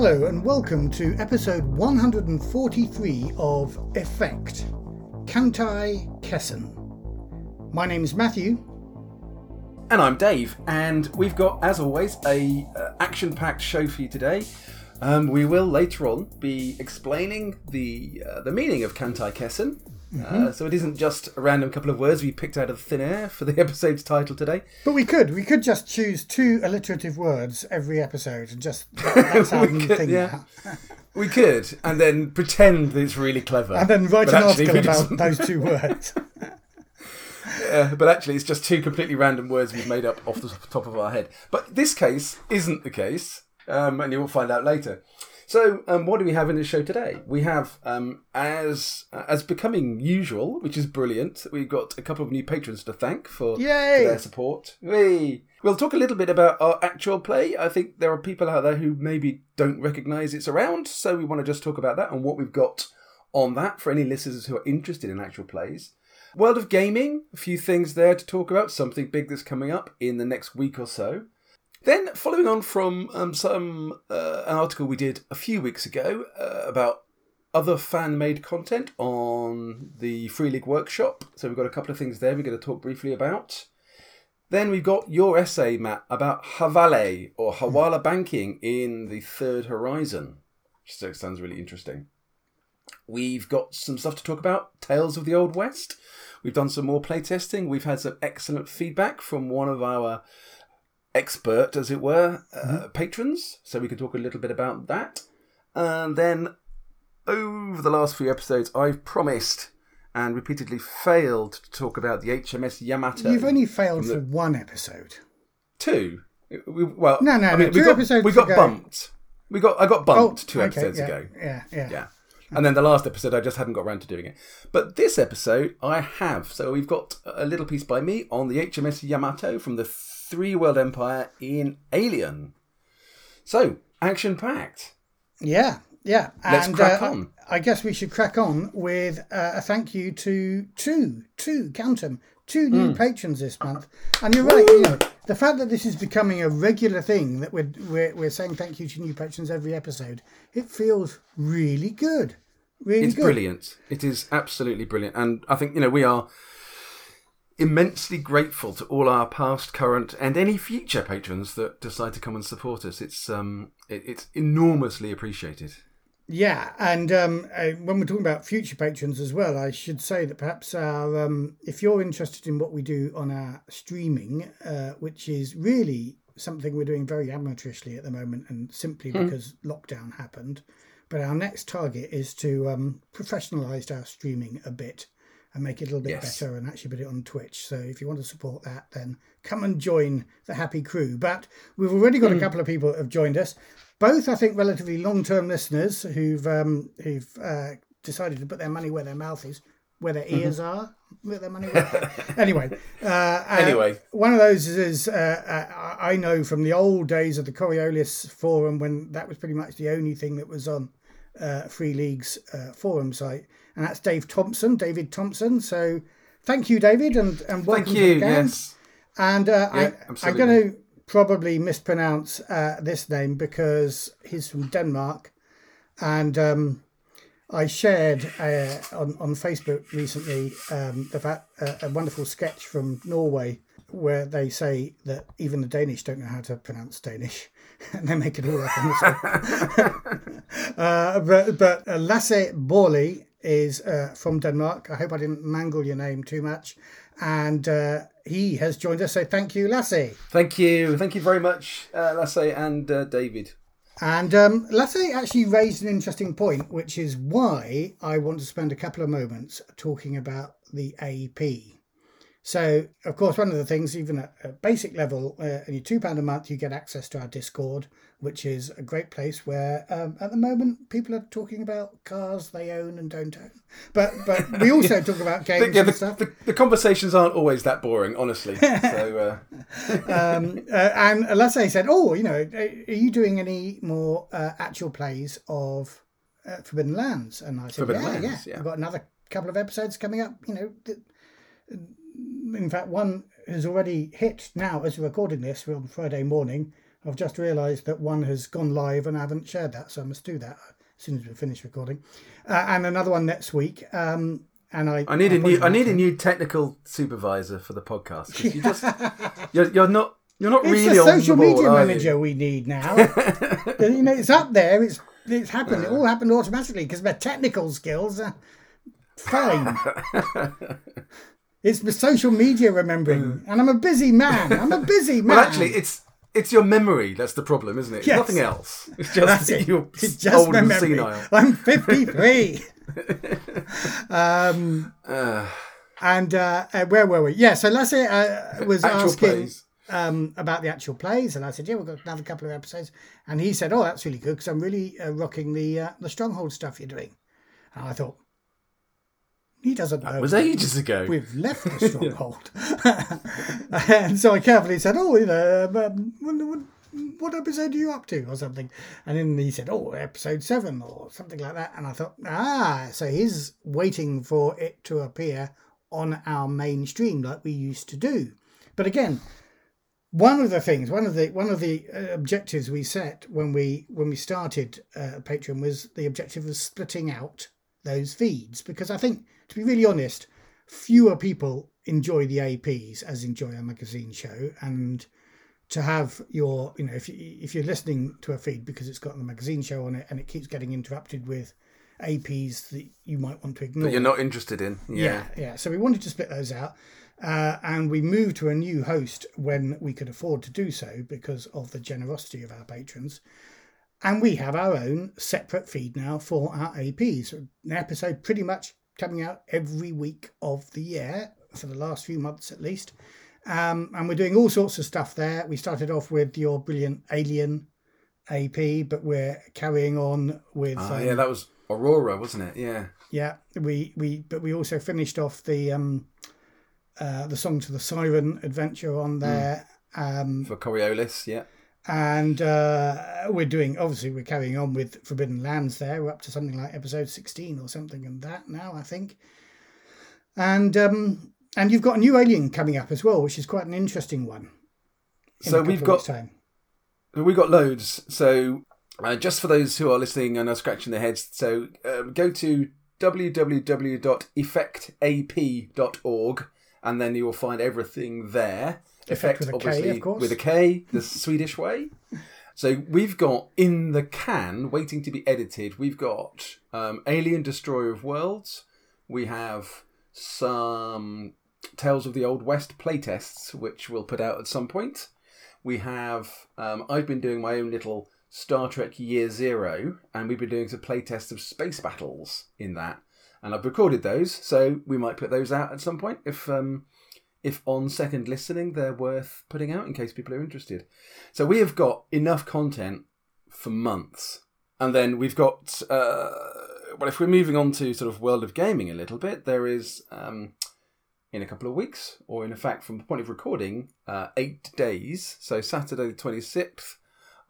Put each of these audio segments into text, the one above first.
Hello and welcome to episode 143 of Effekt Kantai Kessen. My name is Matthew. And I'm Dave, and we've got, as always, a uh, action-packed show for you today. Um, we will later on be explaining the uh, the meaning of Kantai Kessen. Uh, so it isn't just a random couple of words we picked out of thin air for the episode's title today. But we could we could just choose two alliterative words every episode and just that's our new could, thing yeah. We could, and then pretend that it's really clever, And then write an article we about those two words. Uh, but actually, it's just two completely random words we've made up off the top of our head. But this case isn't the case, um, and you will find out later. So, um, what do we have in the show today? We have, um, as as becoming usual, which is brilliant. We've got a couple of new patrons to thank for, for their support. We'll talk a little bit about our actual play. I think there are people out there who maybe don't recognise it's around, so we want to just talk about that and what we've got on that for any listeners who are interested in actual plays. World of Gaming, a few things there to talk about, something big that's coming up in the next week or so. Then, following on from um, some uh, an article we did a few weeks ago uh, about other fan made content on the Free League Workshop. So, we've got a couple of things there we're going to talk briefly about. Then we've got your essay, Matt, about Havale or Hawala banking in the Third Horizon, which sounds really interesting. We've got some stuff to talk about Tales of the Old West. We've done some more playtesting. We've had some excellent feedback from one of our expert, as it were, uh, patrons. So we can talk a little bit about that. And then over the last few episodes, I've promised and repeatedly failed to talk about the HMS Yamato. You've only failed for one episode. two. We, well, No, no, I no, mean, we two got, episodes we got ago. bumped. We got I got bumped two Oh, okay, episodes yeah, ago. Yeah, yeah. Yeah. And then the last episode, I just hadn't got around to doing it. But this episode, I have. So we've got a little piece by me on the HMS Yamato from the Three World Empire in Alien. So, action packed. Yeah, yeah. Let's and, crack uh, on. I guess we should crack on with uh, a thank you to two, two, count 'em, two new patrons this month. And you're right, you know, the fact that this is becoming a regular thing that we're, we're, we're saying thank you to new patrons every episode, it feels really good. Really It's good. brilliant. It is absolutely brilliant. And I think, you know, we are immensely grateful to all our past, current, and any future patrons that decide to come and support us. It's um, it, it's enormously appreciated. Yeah, and um, uh, when we're talking about future patrons as well, I should say that perhaps our, um, if you're interested in what we do on our streaming, uh, which is really something we're doing very amateurishly at the moment, and simply because lockdown happened, but our next target is to um, professionalise our streaming a bit and make it a little bit Yes. better and actually put it on Twitch. So if you want to support that, then come and join the happy crew. But we've already got a couple of people that have joined us, both I think relatively long-term listeners who've um, who've uh, decided to put their money where their mouth is, where their ears are. Put their money where. anyway, uh, uh, Anyway. one of those is uh, uh, I know from the old days of the Coriolis forum when that was pretty much the only thing that was on uh, Free League's uh, forum site, and that's Dave Thompson, David Thompson. So thank you, David, and and welcome Thank to the gang. Yes. And uh, I, Yeah, I'm going to probably mispronounce uh, this name because he's from Denmark, and um, I shared uh, on on Facebook recently um, the fact, uh, a wonderful sketch from Norway where they say that even the Danish don't know how to pronounce Danish, and they make it all up on the spot. uh, but but uh, Lasse Borley is uh, from Denmark. I hope I didn't mangle your name too much, and uh, he has joined us. So thank you, Lasse. Thank you. Thank you very much, uh, Lasse and uh, David. And um, Lasse actually raised an interesting point, which is why I want to spend a couple of moments talking about the AP. So, of course, one of the things, even at a basic level, uh, only £2 a month, you get access to our Discord, which is a great place where um, at the moment people are talking about cars they own and don't own. But but we also talk about games Yeah, and the, stuff. the, the conversations aren't always that boring, honestly. So, uh, um, uh, and Lasse said, "Oh, you know, are you doing any more uh, actual plays of uh, Forbidden Lands?" And I said, Forbidden "Yeah, Lands, yeah. yeah. I've got another couple of episodes coming up. You know, th- in fact, one has already hit now as we're recording this. On Friday morning. I've just realised that one has gone live and I haven't shared that, so I must do that as soon as we finish recording. Uh, and another one next week. Um, and I, I need a I'll new I need a new technical supervisor for the podcast. You just you're, you're not you're not It's really a on social the ball, media you? manager we need now. you know, it's up there. It's it's happened. It all happened automatically because my technical skills are fine. it's the social media remembering, and I'm a busy man. I'm a busy man. Well, actually, it's it's your memory that's the problem, isn't it? Yes. nothing else. It's just it. you're It's just old and memory. senile. I'm 53. um, Uh, and uh, uh, where were we? Yeah, so Lasse uh, was asking um, about the actual plays, and I said, "Yeah, we've got another couple of episodes." And he said, "Oh, that's really good because I'm really uh, rocking the uh, the stronghold stuff you're doing." And I thought, he doesn't know. It was ages ago. We've left the stronghold, and so I carefully said, "Oh, you know, um, what, what, what episode are you up to, or something?" And then he said, "Oh, episode seven, or something like that." And I thought, "Ah, so he's waiting for it to appear on our mainstream like we used to do." But again, one of the things, one of the one of the uh, objectives we set when we when we started uh, Patreon was the objective of splitting out those feeds because I think, to be really honest, fewer people enjoy the APs as enjoy a magazine show, and to have your you know if you, if you're listening to a feed because it's got the magazine show on it and it keeps getting interrupted with APs that you might want to ignore. that you're not interested in. Yeah. Yeah, yeah. So we wanted to split those out. Uh, and we moved to a new host when we could afford to do so because of the generosity of our patrons. And we have our own separate feed now for our APs. An episode pretty much coming out every week of the year for the last few months at least. Um, and we're doing all sorts of stuff there. We started off with your brilliant Alien AP, but we're carrying on with. Ah, um, yeah, that was Aurora, wasn't it? Yeah. yeah, we we but we also finished off the um uh the song to the siren adventure on there. Um For Coriolis, yeah. And uh we're doing obviously we're carrying on with Forbidden Lands there. We're up to something like episode 16 or something and that now, I think. And um and you've got a new alien coming up as well, which is quite an interesting one. in So we've got time. We've got loads. So, uh, just for those who are listening and are scratching their heads, so um, go to www.effektap.org and then you will find everything there. Effekt with a K, obviously, of course. With a K, the Swedish way. So, we've got in the can, waiting to be edited, we've got um, Alien Destroyer of Worlds. We have some Tales of the Old West playtests, which we'll put out at some point we have um, I've been doing my own little Star Trek Year Zero, and we've been doing some playtests of space battles in that, and I've recorded those, so we might put those out at some point if um, if on second listening they're worth putting out in case people are interested. So we have got enough content for months, and then we've got uh, well, if we're moving on to sort of world of gaming a little bit, there is. Um, in a couple of weeks, or in fact, from the point of recording, uh, eight days. So Saturday the twenty sixth,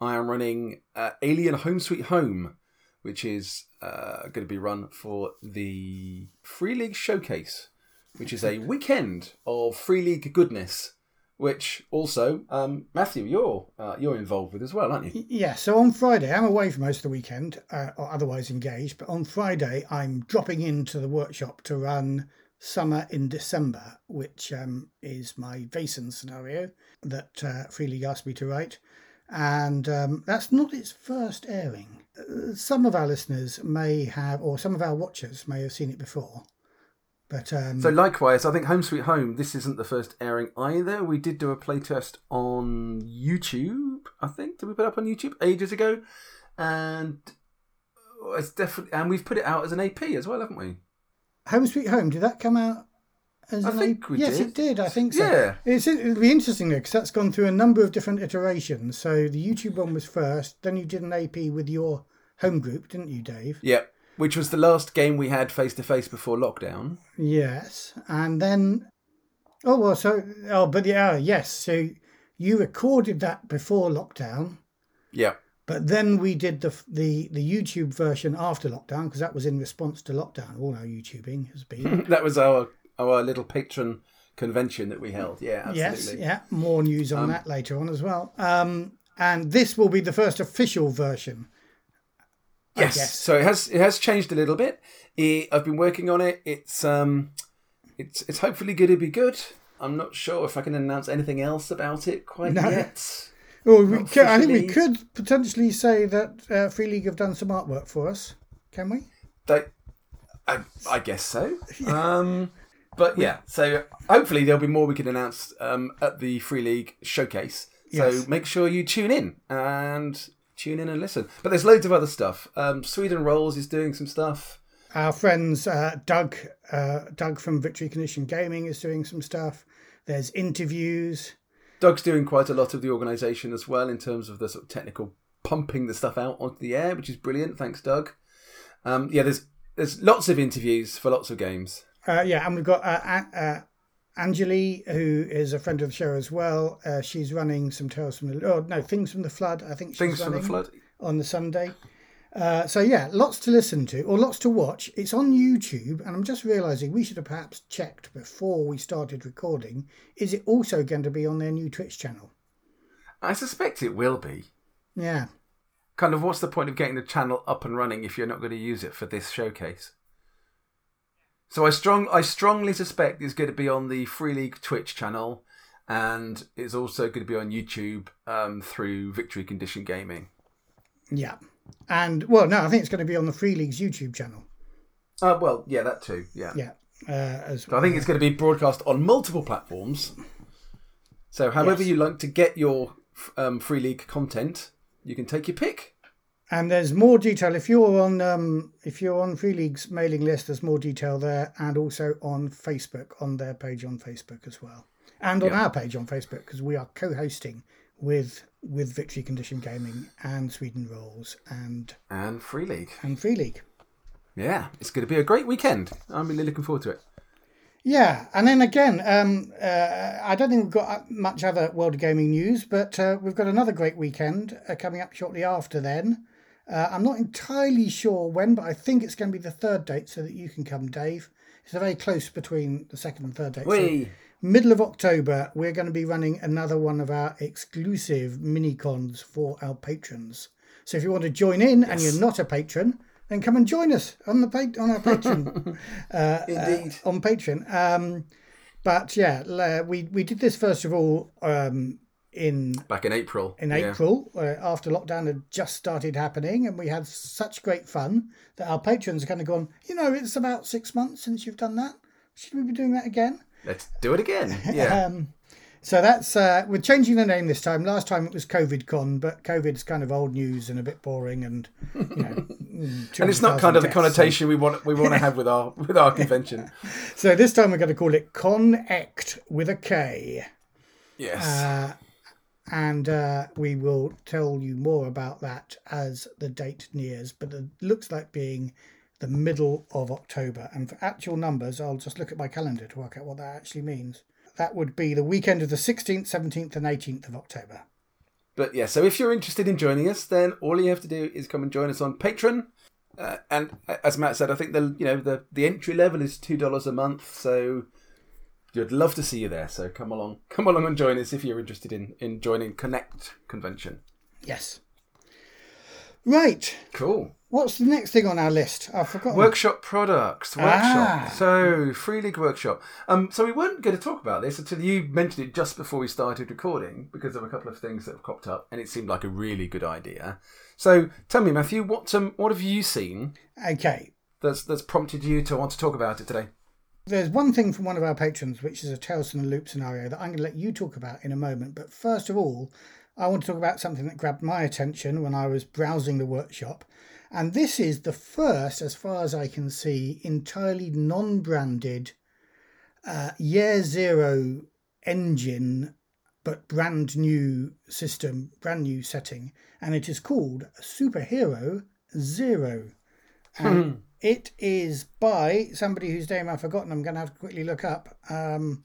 I am running uh, Alien Home Sweet Home, which is uh, going to be run for the Free League Showcase, which is a weekend of Free League goodness. Which also, um, Matthew, you're uh, you're involved with as well, aren't you? Yeah, so on Friday, I'm away for most of the weekend, uh, or otherwise engaged, but on Friday, I'm dropping into the workshop to run Summer in December, which um, is my Vaesen scenario that uh, Free League asked me to write. And um, that's not its first airing. Uh, some of our listeners may have, or some of our watchers may have seen it before. But um, So likewise, I think Home Sweet Home. This isn't the first airing either. We did do a playtest on YouTube. I think did we put it up on YouTube ages ago, and it's definitely and we've put it out as an AP as well, haven't we? Home Sweet Home, did that come out? As I an think AP? we yes, did. it did. I think so. Yeah. It's, it'll be interesting though, because that's gone through a number of different iterations. So the YouTube one was first, then you did an AP with your home group, didn't you, Dave? Yeah, which was the last game we had face to face before lockdown. Yes, and then oh well, so oh, but yeah, yes. So you recorded that before lockdown, Yeah, but then we did the the the YouTube version after lockdown because that was in response to lockdown. All our YouTubing has been. that was our our little patron convention that we held. Yeah, Yes, yeah. More news on that later on as well. Um, and this will be the first official version. Yes. So it has it has changed a little bit. It, I've been working on it. It's um, it's it's hopefully going to be good. I'm not sure if I can announce anything else about it quite No. yet. Well, we ca- I think we could potentially say that uh, Free League have done some artwork for us. Can we? They, I, I guess so. Um, but yeah, so hopefully there'll be more we can announce um, at the Free League showcase. So Yes. make sure you tune in and tune in and listen. But there's loads of other stuff. Um, Sweden Rolls is doing some stuff. Our friends uh, Doug, uh, Doug from Victory Condition Gaming is doing some stuff. There's interviews. Doug's doing quite a lot of the organisation as well in terms of the sort of technical pumping the stuff out onto the air, which is brilliant. Thanks, Doug. Um, yeah, there's there's lots of interviews for lots of games. Uh, yeah, and we've got uh, A- uh, who is a friend of the show as well. Uh, she's running some Tales from the oh no Things from the Flood. I think she's Things from the flood. on the Sunday. Uh, so yeah, lots to listen to or lots to watch. It's on YouTube, and I'm just realising we should have perhaps checked before we started recording. Is it also going to be on their new Twitch channel? I suspect it will be. Yeah, kind of what's the point of getting the channel up and running if you're not going to use it for this showcase? So I strong I strongly suspect it's going to be on the Free League Twitch channel, and it's also going to be on YouTube um, through Victory Condition Gaming. yeah, and well, no, I think it's going to be on the Free League's YouTube channel. Uh, well, yeah, that too. Yeah. Yeah, uh, as So I think it's going to be broadcast on multiple platforms. So however Yes. you like to get your um, Free League content, you can take your pick. And there's more detail if you're on um, if you're on Free League's mailing list. There's more detail there, and also on Facebook on their page on Facebook as well, and on Yeah. our page on Facebook because we are co-hosting with with Victory Condition Gaming and Sweden Rolls and And Free League. and Free League. Yeah, it's going to be a great weekend. I'm really looking forward to it. Yeah, and then again, um, uh, I don't think we've got much other World of Gaming news, but uh, we've got another great weekend uh, coming up shortly after then. Uh, I'm not entirely sure when, but I think it's going to be the third date so that you can come, Dave. It's very close between the second and third date. So middle of October, we're going to be running another one of our exclusive mini cons for our patrons. So if you want to join in and you're not a patron, then come and join us on the pa- on our Patreon. uh, Indeed. uh, on Patreon. Um, but yeah, we we did this first of all um, in Back in April. in Yeah. April uh, after lockdown had just started happening, and we had such great fun that our patrons kind of gone. You know, it's about six months since you've done that. Should we be doing that again? Let's do it again. Yeah. Um, so that's uh, we're changing the name this time. Last time it was COVID Con, but COVID's kind of old news and a bit boring, and you know, mm, and it's not kind of the deaths, so- connotation we want we want to have with our with our convention. So this time we're going to call it Konnect with a K. Yes. Uh, and uh, we will tell you more about that as the date nears. But it looks like being the middle of October. And for actual numbers, I'll just look at my calendar to work out what that actually means. That would be the weekend of the 16th, 17th, and 18th of October. But yeah, so if you're interested in joining us, then all you have to do is come and join us on Patreon. Uh, and as Matt said, I think the you know the the entry level is two dollars a month. So we'd love to see you there. So come along, come along and join us if you're interested in in joining Konnect convention. Yes. Right. Cool. What's the next thing on our list? I've forgotten. Workshop products. Workshop. Ah. So Free League Workshop. Um, so we weren't going to talk about this until you mentioned it just before we started recording because of a couple of things that have cropped up, and it seemed like a really good idea. So tell me, Matthew, what um, what have you seen Okay. that's that's prompted you to want to talk about it today? There's one thing from one of our patrons, which is a Tales from the Loop scenario that I'm going to let you talk about in a moment. But first of all, I want to talk about something that grabbed my attention when I was browsing the workshop. And this is the first, as far as I can see, entirely non branded uh, Year Zero engine, but brand new system, brand new setting. And it is called Superhero Zero. And it is by somebody whose name I've forgotten. I'm going to have to quickly look up. Um,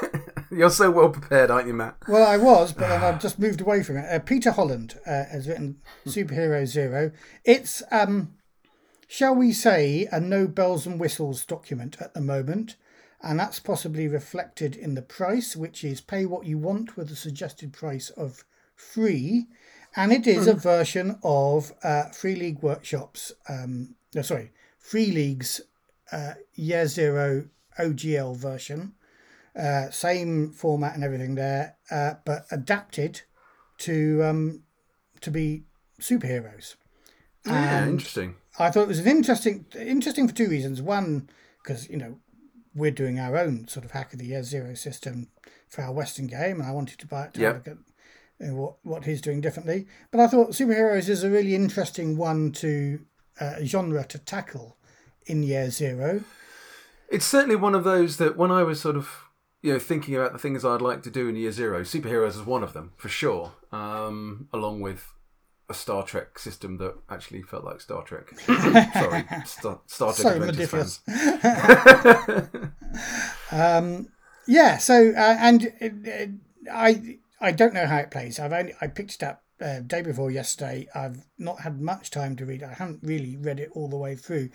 You're so well prepared, aren't you, Matt? well, I was, but then I've just moved away from it. Uh, Peter Holland uh, has written Superhero Zero. It's, um, shall we say, a no bells and whistles document at the moment. And that's possibly reflected in the price, which is pay what you want with a suggested price of free, and it is a version of uh, Free League Workshops. Um, no, sorry, Free League's uh, Year Zero OGL version. Uh, same format and everything there, uh, but adapted to um, to be superheroes. Yeah, And interesting. I thought it was an interesting, interesting for two reasons. One, because you know we're doing our own sort of hack of the year zero system for our Western game, and I wanted to buy it to Yep. look at what what he's doing differently. But I thought superheroes is a really interesting one to uh, genre to tackle in year zero. It's certainly one of those that when I was sort of you know thinking about the things I'd like to do in year zero, superheroes is one of them for sure. Um, along with a Star Trek system that actually felt like Star Trek. Sorry, Star, Star Trek So Adventures fans. Um, yeah. So uh, and uh, I I don't know how it plays. I've only I picked it up uh, day before yesterday. I've not had much time to read. I haven't really read it all the way through.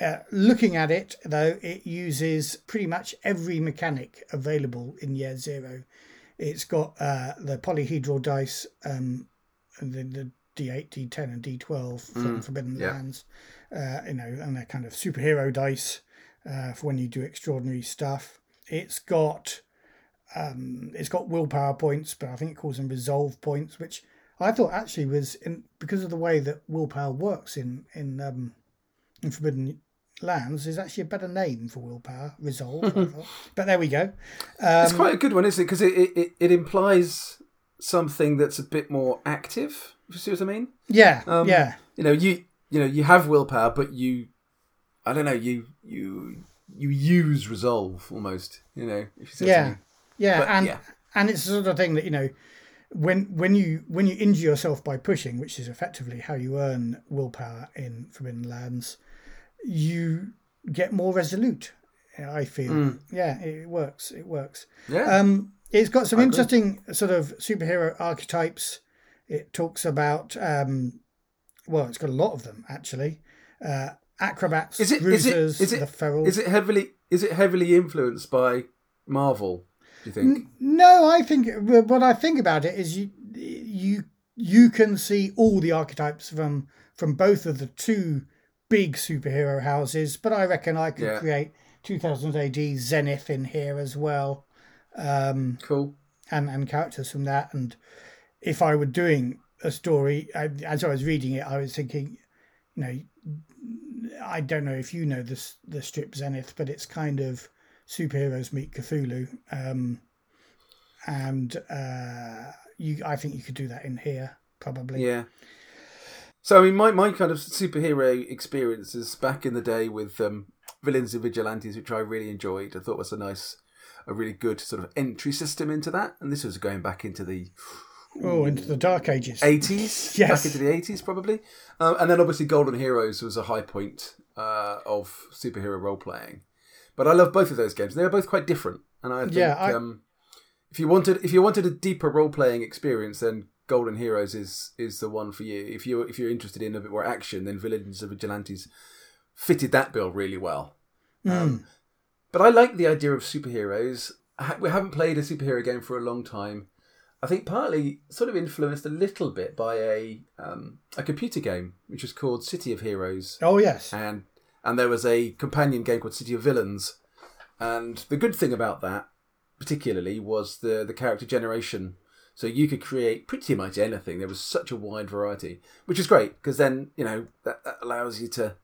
Uh, looking at it though, it uses pretty much every mechanic available in Year Zero. It's got uh, the polyhedral dice, um, the, the D8, D10, and D12 from Forbidden yeah. Lands. Uh, you know, and they're kind of superhero dice uh, for when you do extraordinary stuff. It's got um, it's got willpower points, but I think it calls them resolve points, which I thought actually was in because of the way that willpower works in in um, in Forbidden Lands is actually a better name for willpower resolve. But there we go. Um, it's quite a good one, isn't it? Because it, it, it implies something that's a bit more active. If you see what I mean? yeah, Um, yeah, You know, you you know you have willpower, but you, I don't know, you you you use resolve almost. You know, if you see what I yeah, mean. yeah, But, and yeah. and it's the sort of thing that you know when when you when you injure yourself by pushing, which is effectively how you earn willpower in Forbidden Lands, you get more resolute. I feel, yeah, it works. It works. Yeah. Um, it's got some I agree. interesting sort of superhero archetypes. It talks about, um, well, it's got a lot of them actually. Uh, acrobats, is it bruisers, is it the feral. is it heavily is it heavily influenced by Marvel? Do you think? No, I think what I think about it is you you you can see all the archetypes from from both of the two big superhero houses, but I reckon I could Yeah. create 2000 AD Zenith in here as well, um, Cool. and and characters from that. And if I were doing a story, I, as I was reading it, I was thinking, you know, I don't know if you know this the strip Zenith, but it's kind of superheroes meet Cthulhu, um, and uh, you I think you could do that in here probably. Yeah. So I mean, my, my kind of superhero experiences back in the day with um, villains and vigilantes, which I really enjoyed, I thought was a nice, a really good sort of entry system into that. And this was going back into the Oh, into the Dark Ages. 80s, Yes. back into the 80s probably. Um, and then obviously Golden Heroes was a high point uh, of superhero role playing. But I love both of those games. They're both quite different, and I think Yeah, I- um, if you wanted if you wanted a deeper role playing experience, then Golden Heroes is is the one for you. If you if you're interested in a bit more action, then Villains and Vigilantes fitted that bill really well. Um, but I like the idea of superheroes. Ha- we haven't played a superhero game for a long time. I think partly sort of influenced a little bit by a um, a computer game which was called City of Heroes, Oh yes. and and there was a companion game called City of Villains. And the good thing about that, particularly, was the the character generation. So you could create pretty much anything. There was such a wide variety, which is great because then you know that, that allows you to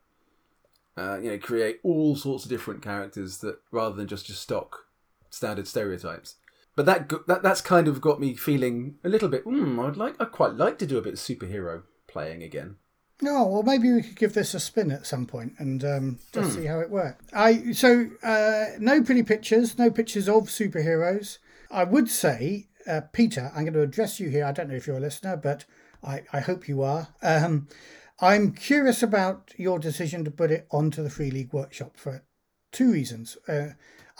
uh, you know create all sorts of different characters that rather than just just stock standard stereotypes. But that that that's kind of got me feeling a little bit. Hmm, I'd like I'd quite like to do a bit of superhero playing again. No, well, maybe we could give this a spin at some point and um, just see how it works. I so uh, no pretty pictures, no pictures of superheroes. I would say, uh, Peter, I'm going to address you here. I don't know if you're a listener, but I, I hope you are. Um, I'm curious about your decision to put it onto the Free League Workshop for two reasons. Uh,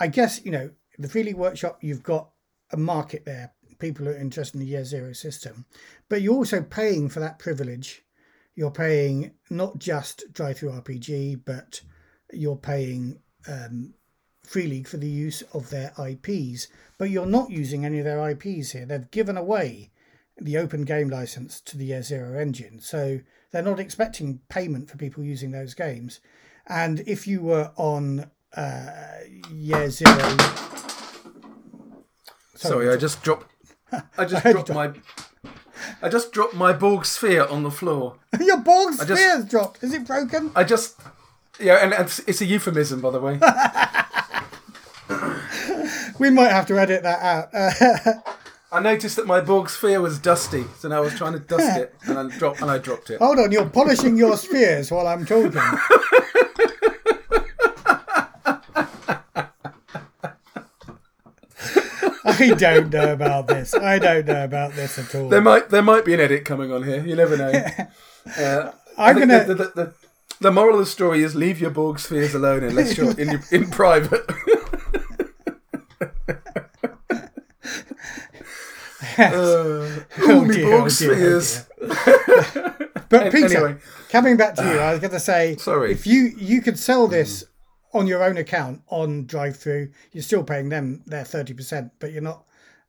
I guess you know the Free League Workshop. You've got a market there. People are interested in the Year Zero system, but you're also paying for that privilege you're paying not just DriveThruRPG, but you're paying um, Free League for the use of their IPs. But you're not using any of their IPs here. They've given away the open game license to the Year Zero engine. So they're not expecting payment for people using those games. And if you were on uh, Year Zero. Sorry, I just dropped. I just dropped my. I just dropped my Borg sphere on the floor. Your Borg just- sphere's dropped. Is it broken? I just. Yeah, and, and it's- it's a euphemism, by the way. We might have to edit that out. Uh, I noticed that my Borg sphere was dusty, so now I was trying to dust it, and I dropped and I dropped it. hold on, you're polishing your spheres while I'm talking. I don't know about this. I don't know about this at all. There might there might be an edit coming on here. You never know. Uh, I'm gonna. the, the, the, the moral of the story is leave your Borg spheres alone unless you're in in private. uh, Oh me dear, Borg oh oh spheres. But Peter, anyway. coming back to you, I was going to say, Sorry. if you you could sell this on your own account on drive-through, you're still paying them their thirty percent, but you're not.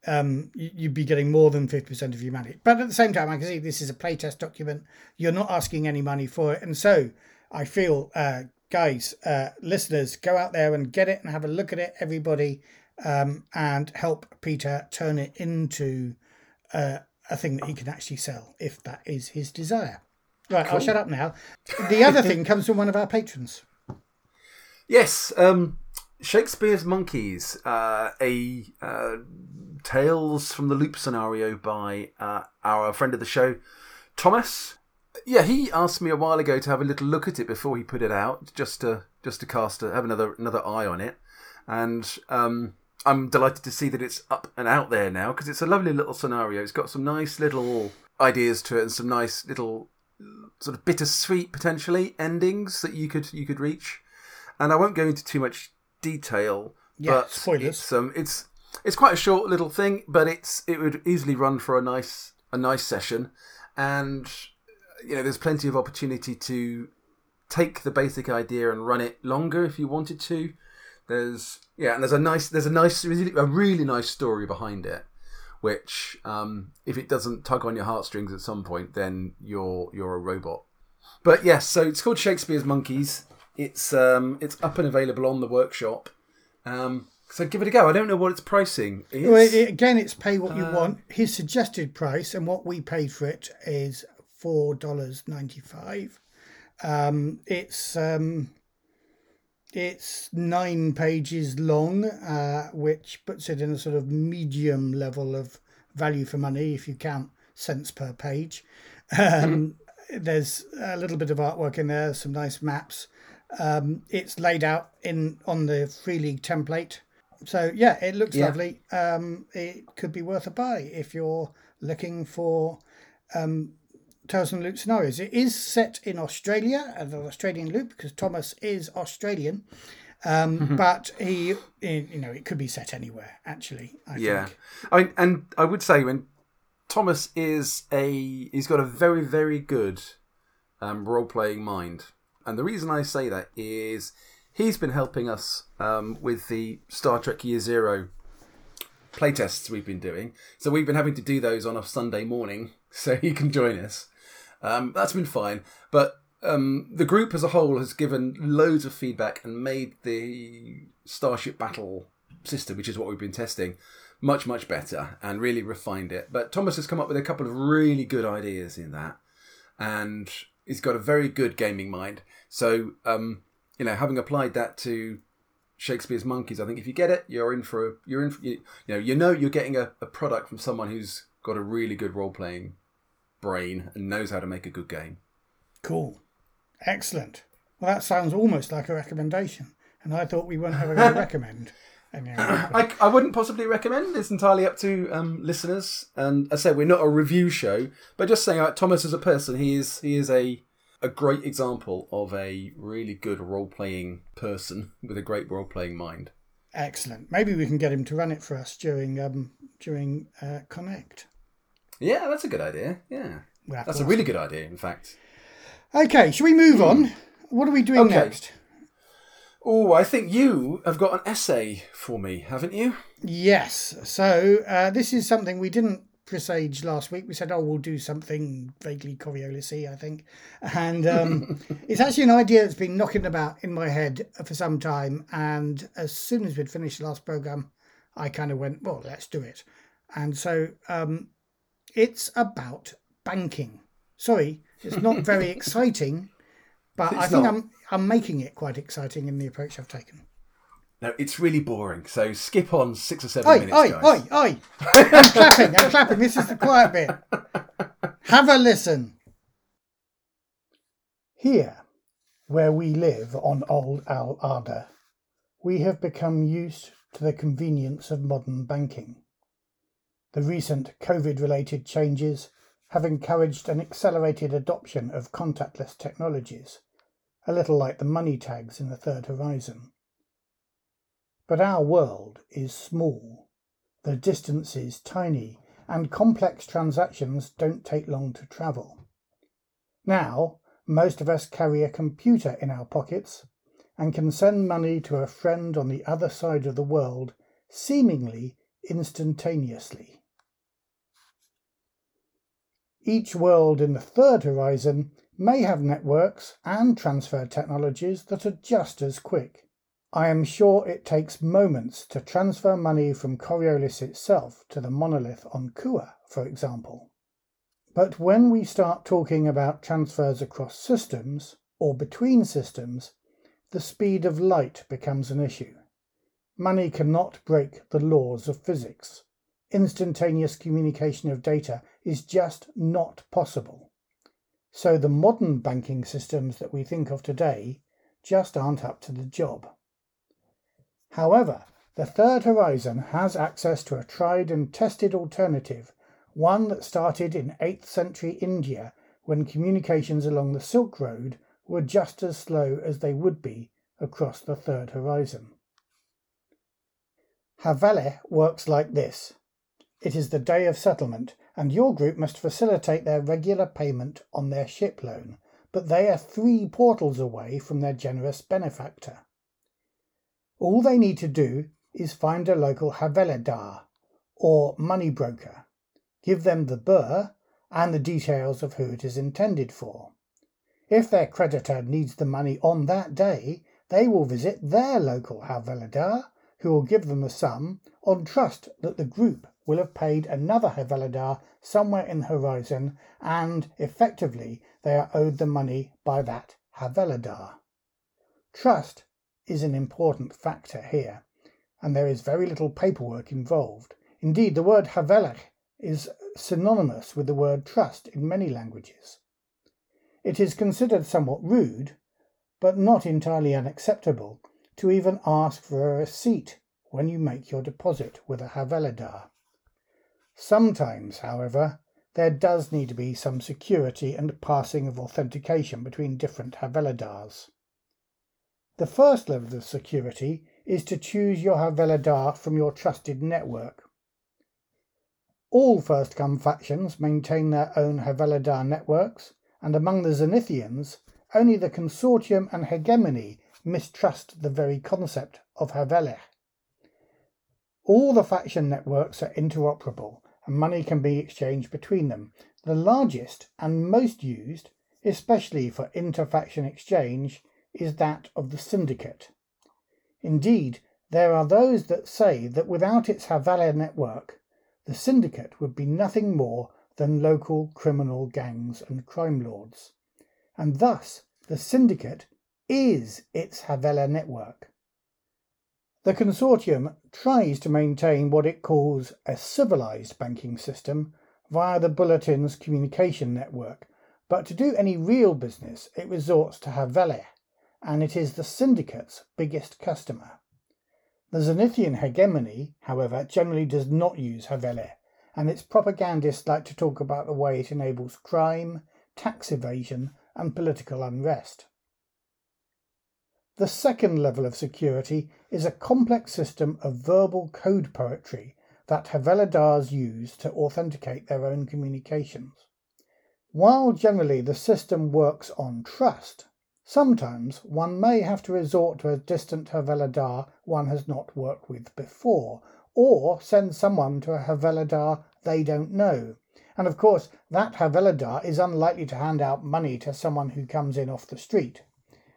Um, you- you'd be getting more than fifty percent of your money. But at the same time, I can see this is a playtest document. You're not asking any money for it, and so I feel, uh, guys, uh, listeners, go out there and get it and have a look at it, everybody, um, and help Peter turn it into uh, a thing that he can actually sell if that is his desire. Right, I'll shut up now. The other thing comes from one of our patrons. Yes, um, Shakespeare's Monkeys, uh, a uh, Tales from the Loop scenario by uh, our friend of the show, Thomas. Yeah, he asked me a while ago to have a little look at it before he put it out, just to just to cast a, have another another eye on it, and um, I'm delighted to see that it's up and out there now because it's a lovely little scenario. It's got some nice little ideas to it and some nice little sort of bittersweet potentially endings that you could you could reach and I won't go into too much detail. Yeah, but spoilers. It's, um, it's it's quite a short little thing, but it's it would easily run for a nice a nice session, and you know there's plenty of opportunity to take the basic idea and run it longer if you wanted to. There's yeah, and there's a nice there's a nice really, a really nice story behind it, which um, if it doesn't tug on your heartstrings at some point, then you're you're a robot. But yes, so it's called Shakespeare's Monkeys. It's um, it's up and available on the workshop. Um, so give it a go. I don't know what its pricing is. Well, it- again, it's pay what Uh, you want. His suggested price and what we paid for it is four dollars ninety five. Um, it's um, it's nine pages long, uh, which puts it in a sort of medium level of value for money if you count cents per page. Um, there's a little bit of artwork in there, some nice maps. Um, it's laid out in on the Free League template. So yeah, it looks Yeah. lovely. Um, it could be worth a buy if you're looking for um, Tales and Loop scenarios. It is set in Australia, an Australian loop, because Thomas is Australian. Um, but he, you know, it could be set anywhere. Actually, I Yeah, think. I mean, and I would say when Thomas is a he's got a very very good um, role playing mind, and the reason I say that is he's been helping us um, with the Star Trek Year Zero playtests we've been doing. So we've been having to do those on a Sunday morning, so he can join us. Um, that's been fine, but um, the group as a whole has given loads of feedback and made the Starship Battle system, which is what we've been testing, much much better and really refined it. But Thomas has come up with a couple of really good ideas in that, and he's got a very good gaming mind. So um, you know, having applied that to Shakespeare's Monkeys, I think if you get it, you're in for a, you're in for, you, you know you know you're getting a, a product from someone who's got a really good role playing brain and knows how to make a good game. Cool. Excellent. Well, that sounds almost like a recommendation. And I thought we weren't ever going to recommend. Any of them. I, I wouldn't possibly recommend. It's entirely up to um, listeners. And as I said, we're not a review show, but just saying, Thomas as a person, he is he is a a great example of a really good role playing person with a great role playing mind. Excellent. Maybe we can get him to run it for us during um, during uh, Konnect. Yeah, that's a good idea. Yeah, that's a really good idea. In fact. Okay, shall we move on? What are we doing Okay. next? Oh, I think you have got an essay for me, haven't you? Yes. So uh, this is something we didn't presage last week. We said, oh, we'll do something vaguely Coriolisy, I think. And um, it's actually an idea that's been knocking about in my head for some time. And as soon as we'd finished the last program, I kind of went, well, let's do it. And so um, it's about banking. Sorry, it's not very exciting, but It's I think not. I'm I'm making it quite exciting in the approach I've taken. No, it's really boring. So skip on six or seven Oi, minutes, oi, guys. oi, oi! I'm clapping. I'm clapping. This is the quiet bit. Have a listen. Here, where we live on Old Al Arda, we have become used to the convenience of modern banking. The recent COVID related changes have encouraged an accelerated adoption of contactless technologies, a little like the money tags in the Third Horizon. But our world is small, the distance is tiny, and complex transactions don't take long to travel. Now, most of us carry a computer in our pockets and can send money to a friend on the other side of the world seemingly instantaneously. Each world in the third horizon may have networks and transfer technologies that are just as quick. I am sure it takes moments to transfer money from Coriolis itself to the monolith on Kua, for example. But when we start talking about transfers across systems or between systems, the speed of light becomes an issue. Money cannot break the laws of physics. Instantaneous communication of data is just not possible. So the modern banking systems that we think of today just aren't up to the job. However, the Third Horizon has access to a tried and tested alternative, one that started in 8th century India when communications along the Silk Road were just as slow as they would be across the Third Horizon. Havale works like this. It is the day of settlement, and your group must facilitate their regular payment on their ship loan, but they are three portals away from their generous benefactor. All they need to do is find a local Haveladar, or money broker, give them the birr and the details of who it is intended for. If their creditor needs the money on that day, they will visit their local Haveladar, who will give them the sum on trust that the group will have paid another Haveladar somewhere in the horizon, and effectively they are owed the money by that Haveladar. Trust is an important factor here, and there is very little paperwork involved. Indeed, the word Havelach is synonymous with the word trust in many languages. It is considered somewhat rude, but not entirely unacceptable, to even ask for a receipt when you make your deposit with a Haveladar. Sometimes, however, there does need to be some security and passing of authentication between different Haveladars. The first level of security is to choose your Haveladar from your trusted network. All Firstcome factions maintain their own Haveladar networks, and among the Zenithians, only the Consortium and Hegemony mistrust the very concept of Havelech. All the faction networks are interoperable, and money can be exchanged between them. The largest and most used, especially for inter-faction exchange, is that of the Syndicate. Indeed, there are those that say that without its Havala network, the Syndicate would be nothing more than local criminal gangs and crime lords. And thus, the Syndicate is its Havela network. The consortium tries to maintain what it calls a civilized banking system via the Bulletin's communication network, but to do any real business, it resorts to Havele, and it is the syndicate's biggest customer. The Zenithian hegemony, however, generally does not use Havele, and its propagandists like to talk about the way it enables crime, tax evasion, and political unrest. The second level of security is a complex system of verbal code poetry that Haveladars use to authenticate their own communications. While generally the system works on trust, sometimes one may have to resort to a distant Haveladar one has not worked with before, or send someone to a Haveladar they don't know. And of course, that Havildar is unlikely to hand out money to someone who comes in off the street.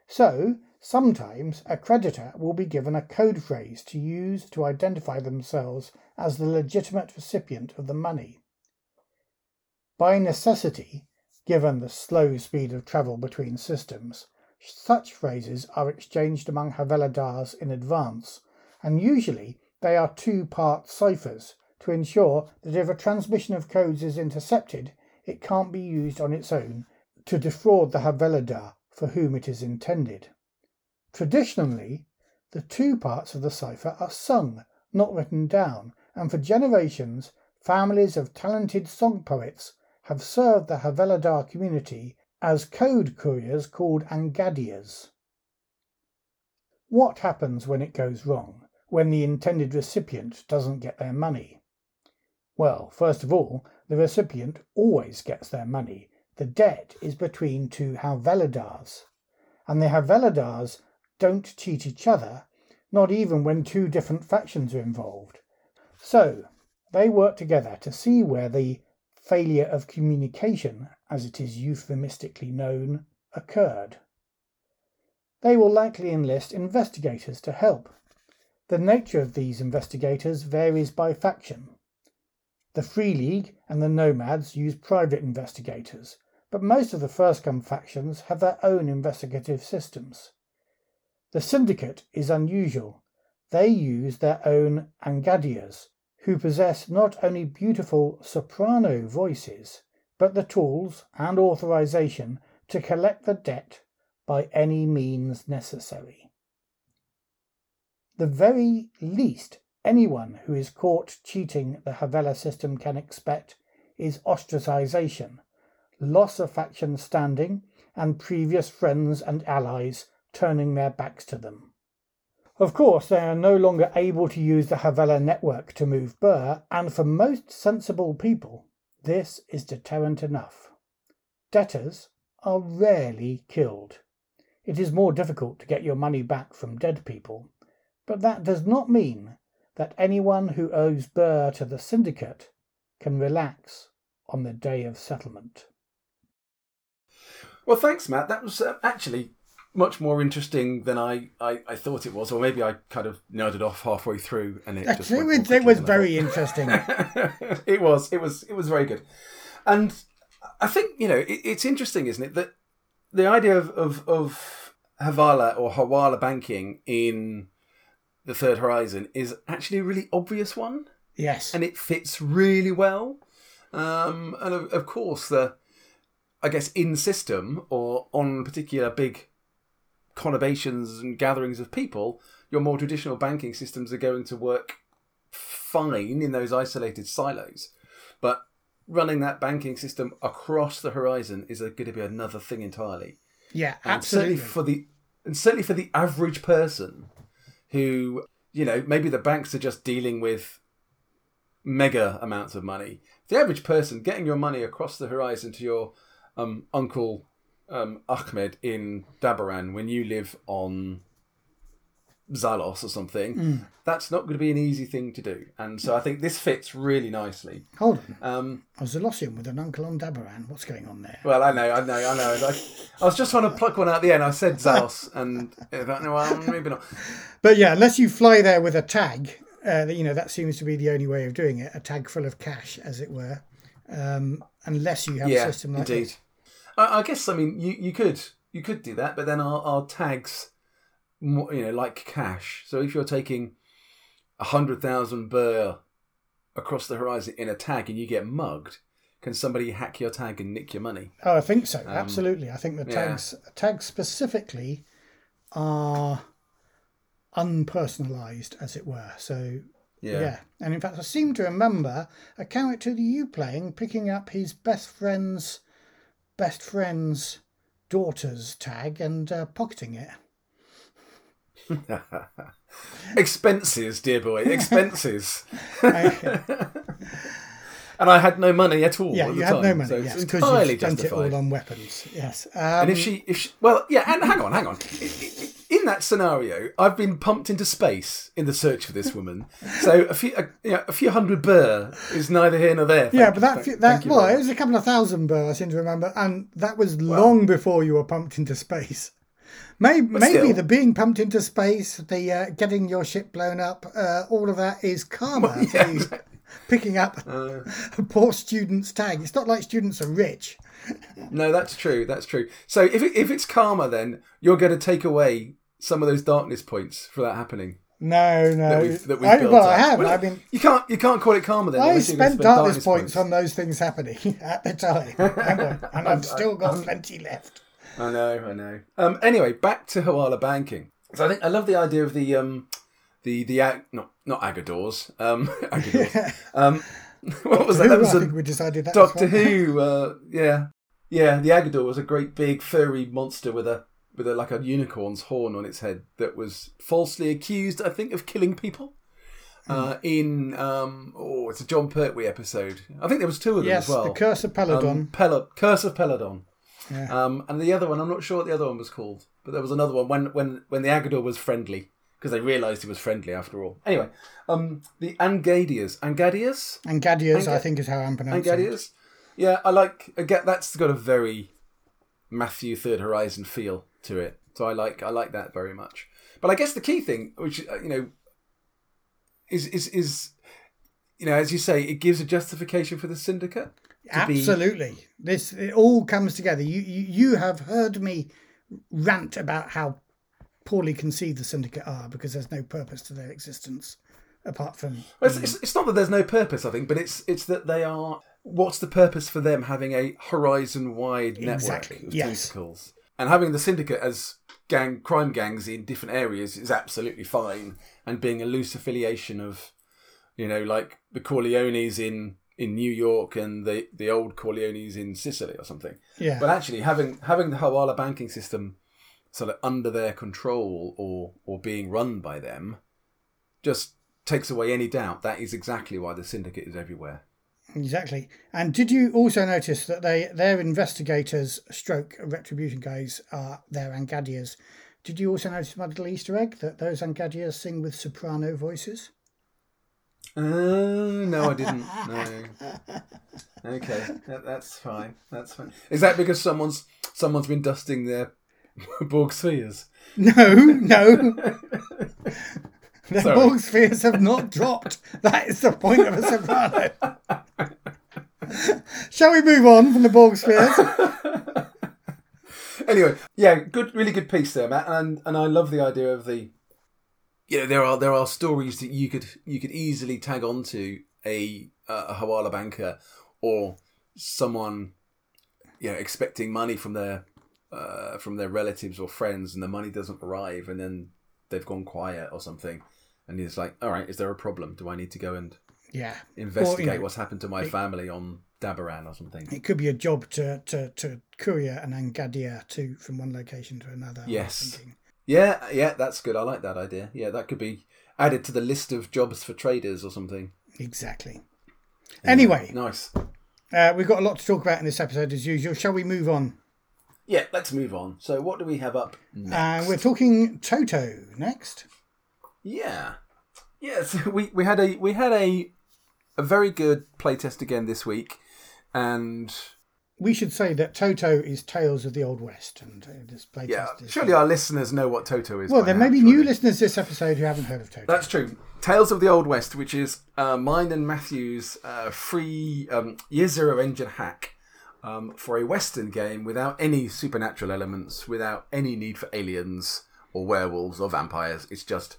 So, sometimes a creditor will be given a code phrase to use to identify themselves as the legitimate recipient of the money. By necessity, given the slow speed of travel between systems, such phrases are exchanged among Havildars in advance, and usually they are two part ciphers to ensure that if a transmission of codes is intercepted, it can't be used on its own to defraud the Havildar for whom it is intended. Traditionally, the two parts of the cipher are sung, not written down, and for generations, families of talented song poets have served the Havildar community as code couriers called Angadias. What happens when it goes wrong, when the intended recipient doesn't get their money? Well, first of all, the recipient always gets their money. The debt is between two Havildars, and the Havildars don't cheat each other, not even when two different factions are involved. So, they work together to see where the failure of communication, as it is euphemistically known, occurred. They will likely enlist investigators to help. The nature of these investigators varies by faction. The Free League and the Nomads use private investigators, but most of the Firstcome factions have their own investigative systems. The Syndicate is unusual. They use their own Angadias, who possess not only beautiful soprano voices, but the tools and authorization to collect the debt by any means necessary. The very least anyone who is caught cheating the Havela system can expect is ostracization, loss of faction standing, and previous friends and allies turning their backs to them. Of course, they are no longer able to use the Havela network to move birr, and for most sensible people, this is deterrent enough. Debtors are rarely killed. It is more difficult to get your money back from dead people, but that does not mean that anyone who owes birr to the syndicate can relax on the day of settlement. Well, thanks, Matt. That was uh, actually much more interesting than I, I, I, thought it was, or maybe I kind of nerded off halfway through and it just it was, it was very interesting. it was it was it was very good, and I think you know it, it's interesting, isn't it, that the idea of of, of Havala or Hawala banking in the Third Horizon is actually a really obvious one. Yes, and it fits really well. Um, and of, of course the I guess in system or on particular big conurbations and gatherings of people, your more traditional banking systems are going to work fine in those isolated silos. But running that banking system across the horizon is going to be another thing entirely. Yeah, and absolutely. Certainly for the and certainly for the average person who, you know, maybe the banks are just dealing with mega amounts of money. The average person getting your money across the horizon to your um, uncle um, Ahmed in Dabaran when you live on Zalos or something, mm. that's not going to be an easy thing to do. And so I think this fits really nicely. Hold on. Um, I was a Zalosian with an uncle on Dabaran. What's going on there? Well, I know, I know, I know. I, I was just trying to pluck one out at the end. I said Zalos, and I no, well, maybe not. But yeah, unless you fly there with a tag, uh, you know, that seems to be the only way of doing it a tag full of cash, as it were. Um, unless you have yeah, a system like indeed. I, I guess I mean you, you could you could do that, but then our, our tags, you know, like cash. So if you're taking a hundred thousand birr across the horizon in a tag and you get mugged, can somebody hack your tag and nick your money? Oh, I think so. Um, Absolutely. I think the tags yeah. tags specifically are unpersonalized, as it were. So yeah. yeah. And in fact, I seem to remember a character that you playing picking up his best friend's best friend's daughter's tag and uh, pocketing it. expenses, dear boy, expenses. and I had no money at all. Yeah, at you the had time, no money. so yes, because entirely you spent justified. it all on weapons. Yes. Um, And if she, if she, well, yeah, and hang on, hang on. In that scenario, I've been pumped into space in the search for this woman. So a few, a, you know, a few hundred birr is neither here nor there. yeah, but you, that that well, it was a couple of thousand birr, I seem to remember, and that was long before you were pumped into space. Maybe, maybe the being pumped into space, the uh, getting your ship blown up, uh, all of that is karma for yeah. Picking up Uh. a poor student's tag. It's not like students are rich. No, that's true. That's true. So if it, if it's karma, then you're going to take away some of those darkness points for that happening. No, no. That we've, that we've I, built well, up. I have. Well, I mean, you can't you can't call it karma then. I spent spend darkness points on those things happening at the time, Remember? and I've still got plenty left. I know, I know. Um, anyway, back to Hawala banking. So I think I love the idea of the um, the the ag- not not Aggedors. Um, Aggedors. um, what was that? Who, That I was a think we decided that. Doctor. Who. Uh, yeah, yeah. The Aggedor was a great big furry monster with a with a like a unicorn's horn on its head that was falsely accused, I think, of killing people. Hmm. Uh, in um, oh, it's a Jon Pertwee episode. I think there was two of them Yes, as well. the Curse of Peladon. Um, Pel- Curse of Peladon. Yeah. Um, and the other one, I'm not sure what the other one was called, but there was another one when when when the Aggedor was friendly because they realised he was friendly after all. Anyway, um, the Angadias, Angadias, Angadias, I think is how I'm pronouncing it. Angadias. Yeah, I like. Again, that's got a very Matthew Third Horizon feel to it, so I like I like that very much. But I guess the key thing, which uh, you know, is is is you know, as you say, it gives a justification for the syndicate. to be- Absolutely. This it all comes together. You, you you have heard me rant about how poorly conceived the syndicate are because there's no purpose to their existence apart from Well, It's, it's, it's not that there's no purpose, I think, but it's it's that they are. What's the purpose for them having a horizon-wide network of yes. tentacles and having the syndicate as gang crime gangs in different areas is absolutely fine, and being a loose affiliation of, you know, like the Corleones in in New York and the the old Corleones in Sicily or something. yeah. But actually, having having the Hawala banking system sort of under their control or or being run by them, just takes away any doubt. That is exactly why the syndicate is everywhere. Exactly. And did you also notice that they their investigators, stroke retribution guys, are their Angadias? Did you also notice my little Easter egg that those Angadias sing with soprano voices? Uh, no, I didn't. No. Okay, that, that's fine. That's fine. Is that because someone's someone's been dusting their Borg spheres? No, no. The Sorry. Borg spheres have not dropped. That is the point of a soprano. Shall we move on from the Borg spheres? anyway, yeah, good, really good piece there, Matt, and and I love the idea of the. You know, there are there are stories that you could you could easily tag onto a a Hawala banker or someone, you know, expecting money from their uh, from their relatives or friends, and the money doesn't arrive, and then they've gone quiet or something, and it's like, all right, is there a problem? Do I need to go and Yeah. investigate know, what's happened to my family on Dabaran or something? It could be a job to, to, to courier an Angadia to from one location to another. Yes. Yeah, yeah, that's good. I like that idea. Yeah, that could be added to the list of jobs for traders or something. Exactly. Anyway, Nice. uh, we've got a lot to talk about in this episode as usual. Shall we move on? Yeah, let's move on. So, what do we have up next? Uh, we're talking Toto next. yeah, yeah. So we, we had a we had a a very good playtest again this week, and We should say that Toto is Tales of the Old West, and uh, this playtest yeah, is. surely our listeners know what Toto is. well, there may be surely. new listeners this episode who haven't heard of Toto. That's true. Tales of the Old West, which is uh, mine and Matthew's uh, free um, Year Zero engine hack um, for a Western game without any supernatural elements, without any need for aliens or werewolves or vampires. It's just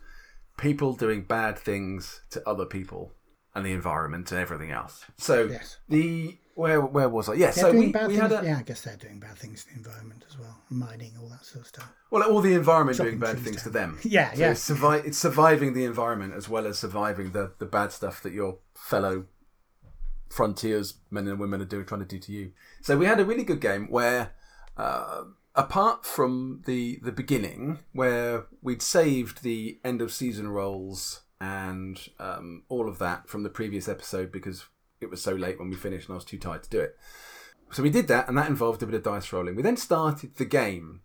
people doing bad things to other people and the environment and everything else. So Yes. the where where was I? Yeah, They're so we, we things. had a Yeah, I guess they're doing bad things to the environment as well, mining, all that sort of stuff. well, all the environment Chopping doing bad things to them. Yeah, So yeah. It's, survi- it's surviving the environment as well as surviving the, the bad stuff that your fellow frontiers men and women are doing trying to do to you. So we had a really good game where, uh, apart from the the beginning where we'd saved the end of season rolls and um, all of that from the previous episode because it was so late when we finished and I was too tired to do it. So we did that, and that involved a bit of dice rolling. We then started the game,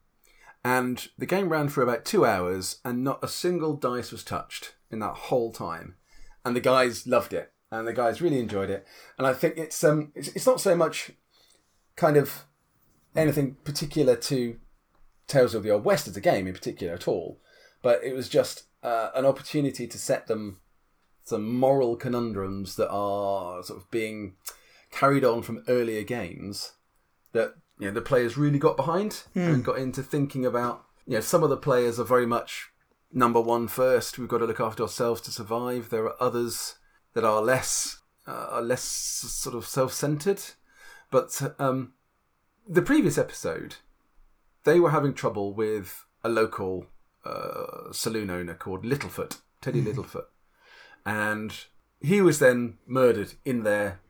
and the game ran for about two hours, and not a single dice was touched in that whole time. And the guys loved it, and the guys really enjoyed it. And I think it's um, it's, it's not so much kind of anything particular to Tales of the Old West as a game in particular at all, but it was just uh, an opportunity to set them some moral conundrums that are sort of being carried on from earlier games that you know the players really got behind and got into thinking about. You know, some of the players are very much number one first. We've got to look after ourselves to survive. There are others that are less uh, are less sort of self-centered. But um, the previous episode, they were having trouble with a local uh, saloon owner called Littlefoot, Teddy Littlefoot, and he was then murdered in there,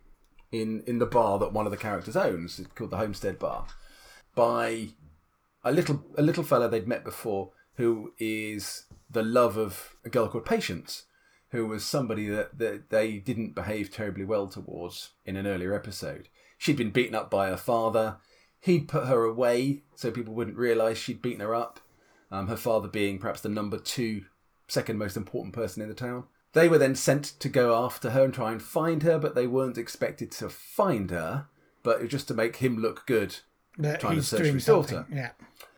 in in the bar that one of the characters owns, it's called the Homestead Bar, by a little a little fella they'd met before who is the love of a girl called Patience, who was somebody that, that they didn't behave terribly well towards in an earlier episode. She'd been beaten up by her father. He'd put her away so people wouldn't realise she'd beaten her up. Um, her father being perhaps the number two, second most important person in the town. They were then sent to go after her and try and find her, but they weren't expected to find her, but it was just to make him look good That trying to search for his daughter. Yeah.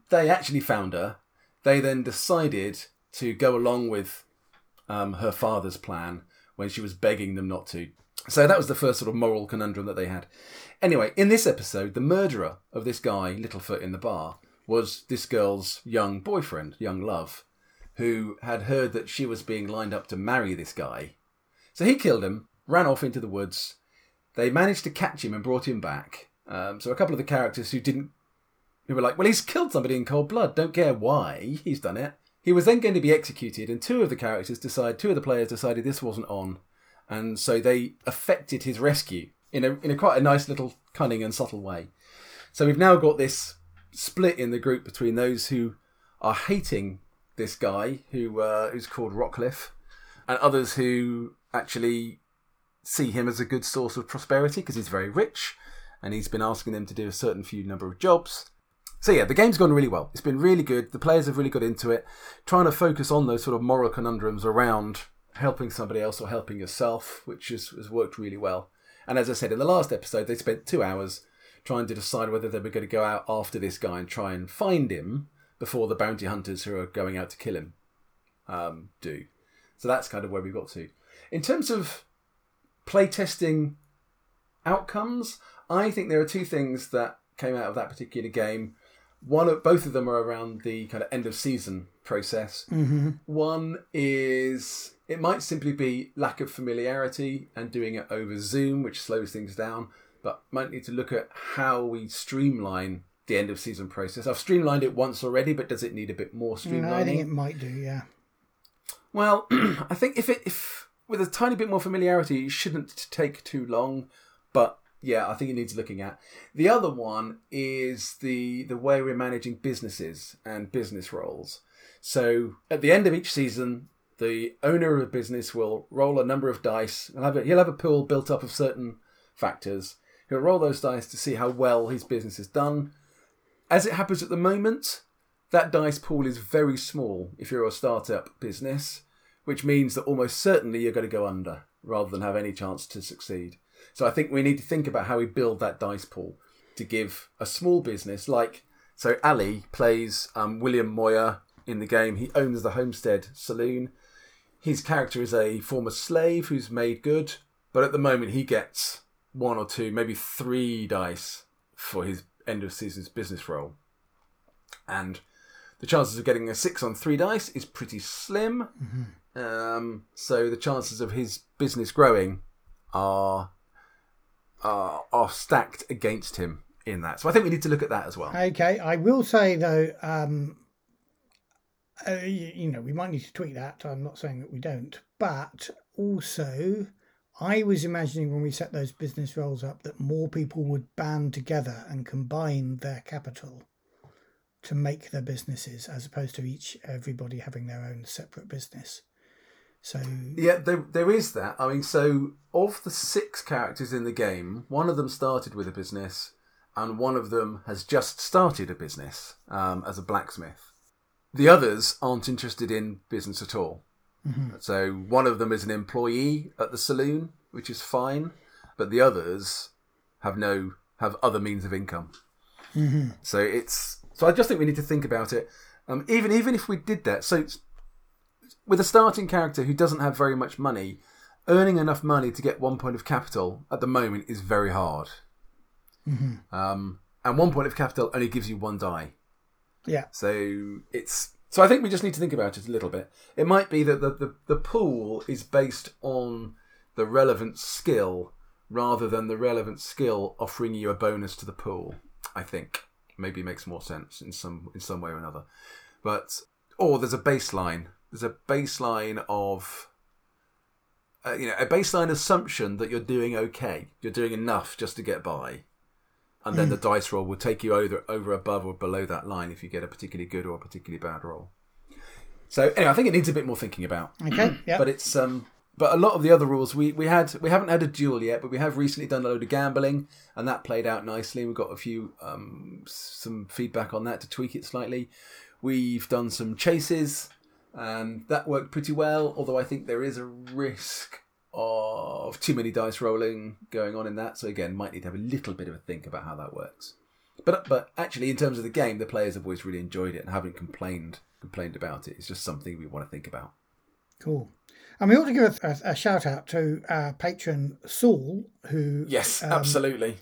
they actually found her. They then decided to go along with um, her father's plan when she was begging them not to. So that was the first sort of moral conundrum that they had. Anyway, in this episode, the murderer of this guy, Littlefoot, in the bar, was this girl's young boyfriend, young love, who had heard that she was being lined up to marry this guy. So he killed him, ran off into the woods. They managed to catch him and brought him back. Um, so a couple of the characters who didn't who were like, well, he's killed somebody in cold blood. Don't care why he's done it. He was then going to be executed, and two of the characters decide, two of the players decided this wasn't on, and so they affected his rescue in a in a quite a nice little cunning and subtle way. So we've now got this split in the group between those who are hating this guy who uh, who's called Rockcliffe, and others who actually see him as a good source of prosperity because he's very rich, and he's been asking them to do a certain few number of jobs. So yeah, the game's gone really well. It's been really good. The players have really got into it, trying to focus on those sort of moral conundrums around helping somebody else or helping yourself, which has, has worked really well. And as I said in the last episode, they spent two hours trying to decide whether they were going to go out after this guy and try and find him before the bounty hunters who are going out to kill him um, do. So that's kind of where we got to. In terms of playtesting outcomes, I think there are two things that came out of that particular game. One, of, both of them are around the kind of end of season process. Mm-hmm. One is it might simply be lack of familiarity and doing it over Zoom, which slows things down. But might need to look at how we streamline the end of season process. I've streamlined it once already, but does it need a bit more streamlining? No, I think it might do. Yeah. Well, I think if it if with a tiny bit more familiarity, it shouldn't take too long. But yeah, I think it needs looking at. The other one is the the way we're managing businesses and business roles. So at the end of each season, the owner of a business will roll a number of dice. He'll have a, he'll have a pool built up of certain factors. He'll roll those dice to see how well his business has done. As it happens at the moment, that dice pool is very small if you're a startup business, which means that almost certainly you're going to go under rather than have any chance to succeed. So I think we need to think about how we build that dice pool to give a small business like so Ali plays um, William Moyer in the game. He owns the Homestead Saloon. His character is a former slave who's made good, but at the moment he gets one or two, maybe three dice for his end of season's business roll. And the chances of getting a six on three dice is pretty slim. Um, so the chances of his business growing are, are are stacked against him in that. So I think we need to look at that as well. Okay, I will say though, um, uh, you, you know, we might need to tweak that. I'm not saying that we don't, but also, I was imagining when we set those business roles up that more people would band together and combine their capital to make their businesses, as opposed to each everybody having their own separate business. So Yeah, there, there is that. I mean, so of the six characters in the game, one of them started with a business, and one of them has just started a business um, as a blacksmith. The others aren't interested in business at all. So one of them is an employee at the saloon, which is fine, but the others have no have other means of income. So it's so I just think we need to think about it. Um, even even if we did that, so with a starting character who doesn't have very much money, earning enough money to get one point of capital at the moment is very hard. Um, and one point of capital only gives you one die. yeah, So it's so I think we just need to think about it a little bit. It might be that the, the, the pool is based on the relevant skill rather than the relevant skill offering you a bonus to the pool. I think maybe makes more sense in some in some way or another. But or there's a baseline. There's a baseline of uh, you know a baseline assumption that you're doing okay. You're doing enough just to get by and then the dice roll will take you over over above or below that line if you get a particularly good or a particularly bad roll. So anyway, I think it needs a bit more thinking about. okay, yeah, But it's um but a lot of the other rules we, we had we haven't had a duel yet, but we have recently done a load of gambling and that played out nicely. We've got a few um some feedback on that to tweak it slightly. We've done some chases and that worked pretty well, although I think there is a risk of too many dice rolling going on in that. So again, might need to have a little bit of a think about how that works. But but actually, in terms of the game, the players have always really enjoyed it and haven't complained complained about it. It's just something we want to think about. cool. And we ought to give a, a, a shout out to our patron Saul, who Yes, um, absolutely.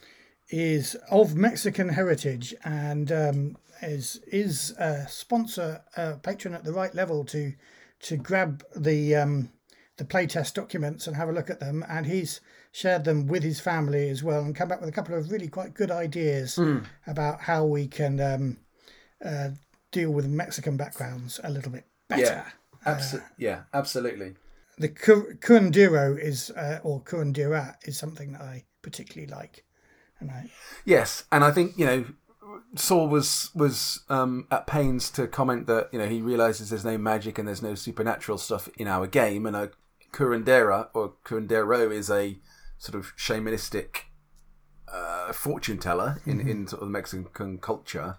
Is of Mexican heritage and um, is is a sponsor, a patron at the right level to to grab the um, the playtest documents and have a look at them. And he's shared them with his family as well, and come back with a couple of really quite good ideas about how we can um, uh, deal with Mexican backgrounds a little bit better. Yeah, abso- yeah, absolutely. The cu- curandero is uh, or curandera is something that I particularly like, and I Yes, and I think you know Saul was was um, at pains to comment that you know he realizes there's no magic and there's no supernatural stuff in our game, and a curandera or curandero is a sort of shamanistic uh, fortune teller in in sort of the Mexican culture.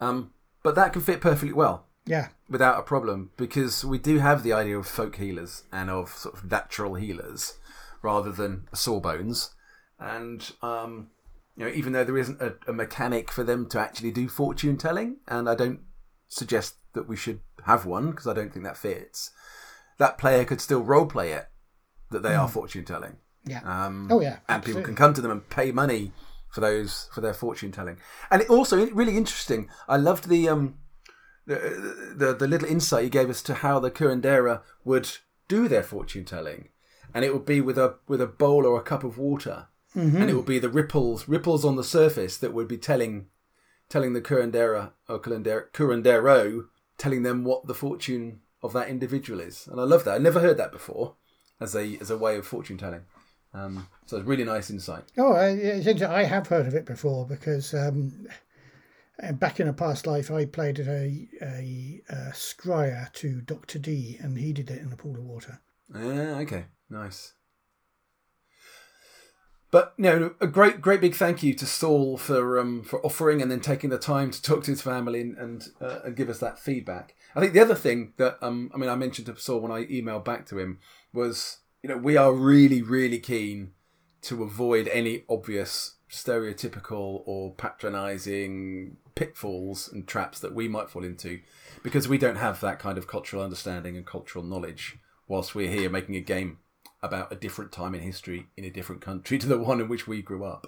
Um, but that can fit perfectly well yeah. without a problem because we do have the idea of folk healers and of sort of natural healers rather than sawbones. And um, you know even though there isn't a, a mechanic for them to actually do fortune telling and i don't suggest that we should have one because i don't think that fits that player could still role play it that they are fortune telling. Yeah. Um, oh yeah and people can come to them and pay money for those for their fortune telling. And it also really interesting. I loved the um the, the the little insight you gave us to how the curandera would do their fortune telling, and it would be with a with a bowl or a cup of water, and it would be the ripples ripples on the surface that would be telling telling the curandera or curandero telling them what the fortune of that individual is. And I love that. I never heard that before as a as a way of fortune telling. Um, so it's really nice insight. Oh, I- I have heard of it before because um, uh, back in a past life I played at a, a, a scryer to Doctor D, and he did it in a pool of water. Ah, okay, nice. But no, a great, great big thank you to Saul for um, for offering and then taking the time to talk to his family and and, uh, and give us that feedback. I think the other thing that um, I mean, I mentioned to Saul when I emailed back to him was, you know, we are really, really keen to avoid any obvious stereotypical or patronizing pitfalls and traps that we might fall into because we don't have that kind of cultural understanding and cultural knowledge whilst we're here making a game about a different time in history in a different country to the one in which we grew up.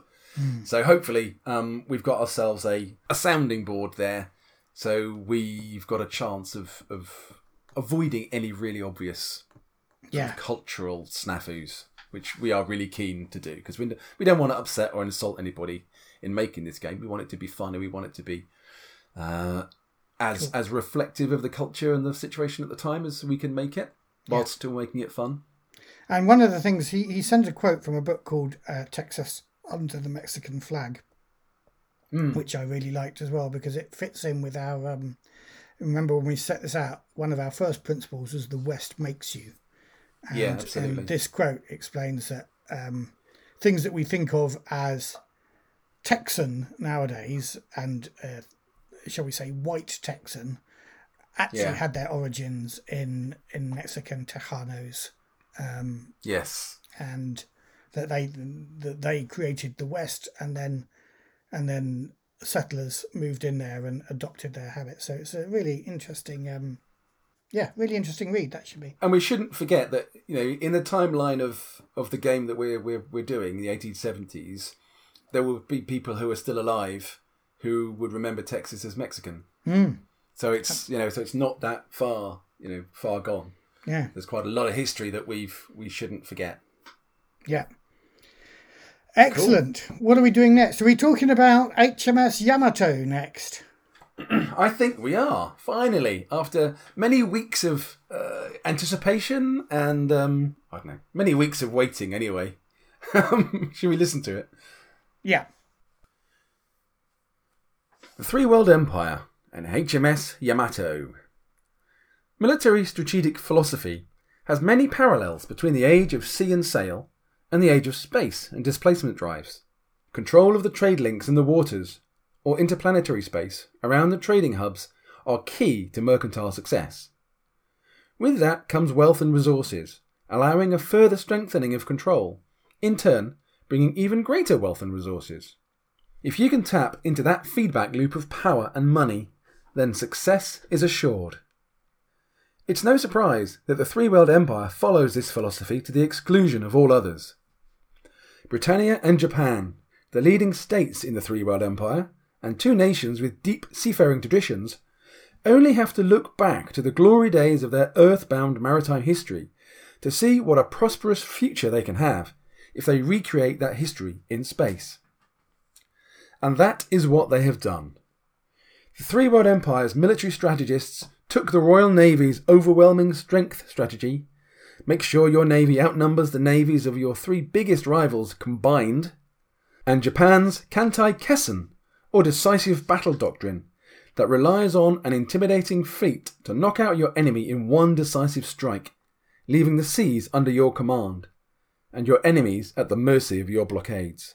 So hopefully um, we've got ourselves a, a sounding board there so we've got a chance of, of avoiding any really obvious Yeah, cultural snafus, which we are really keen to do because we, we don't want to upset or insult anybody in making this game. We want it to be fun and we want it to be uh, as as reflective of the culture and the situation at the time as we can make it, whilst still making it fun. And one of the things he, he sent a quote from a book called uh, Texas Under the Mexican Flag, which I really liked as well because it fits in with our. Um, remember when we set this out, one of our first principles was the West makes you. And, Yeah, absolutely. And this quote explains that um, things that we think of as Texan nowadays, and uh, shall we say white Texan, actually Yeah. had their origins in in Mexican Tejanos, um, Yes. and that they that they created the West, and then and then settlers moved in there and adopted their habits. So it's a really interesting, um, yeah, really interesting read. That should be. And we shouldn't forget that you know in the timeline of of the game that we're we're we're doing, the 1870s, there will be people who are still alive who would remember Texas as Mexican. Mm, So it's you know so it's not that far you know far gone. Yeah, There's quite a lot of history that we've we shouldn't forget. yeah. Excellent. What are we doing next? Are we talking about HMS Yamato next? I think we are finally after many weeks of uh, anticipation and um, I don't know many weeks of waiting. Anyway, should we listen to it? Yeah. The Three World Empire and HMS Yamato. Military strategic philosophy has many parallels between the age of sea and sail and the age of space and displacement drives. Control of the trade links in the waters or interplanetary space around the trading hubs are key to mercantile success. With that comes wealth and resources, allowing a further strengthening of control, in turn, bringing even greater wealth and resources. If you can tap into that feedback loop of power and money, then success is assured. It's no surprise that the Three World Empire follows this philosophy to the exclusion of all others. Britannia and Japan, the leading states in the Three World Empire, and two nations with deep seafaring traditions, only have to look back to the glory days of their earthbound maritime history to see what a prosperous future they can have if they recreate that history in space. And that is what they have done. The Three World Empire's military strategists took the Royal Navy's overwhelming strength strategy make sure your navy outnumbers the navies of your three biggest rivals combined, and Japan's Kantai Kessen, or decisive battle doctrine, that relies on an intimidating fleet to knock out your enemy in one decisive strike, leaving the seas under your command, and your enemies at the mercy of your blockades.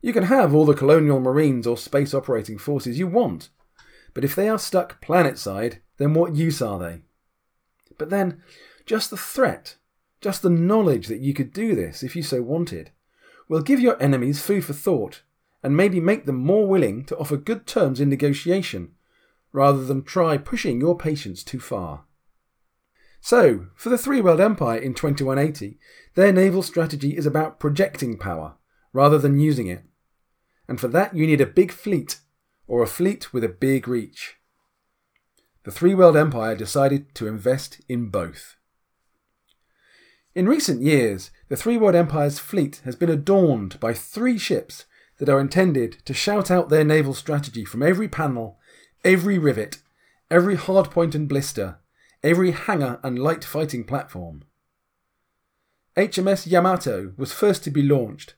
You can have all the colonial marines or space operating forces you want, but if they are stuck planetside, then what use are they? But then, just the threat, just the knowledge that you could do this if you so wanted, will give your enemies food for thought and maybe make them more willing to offer good terms in negotiation rather than try pushing your patience too far. So, for the Three World Empire in 2180, their naval strategy is about projecting power rather than using it. And for that, you need a big fleet, or a fleet with a big reach. The Three World Empire decided to invest in both. In recent years, the Three World Empire's fleet has been adorned by three ships that are intended to shout out their naval strategy from every panel, every rivet, every hardpoint and blister, every hangar and light fighting platform. HMS Yamato was first to be launched,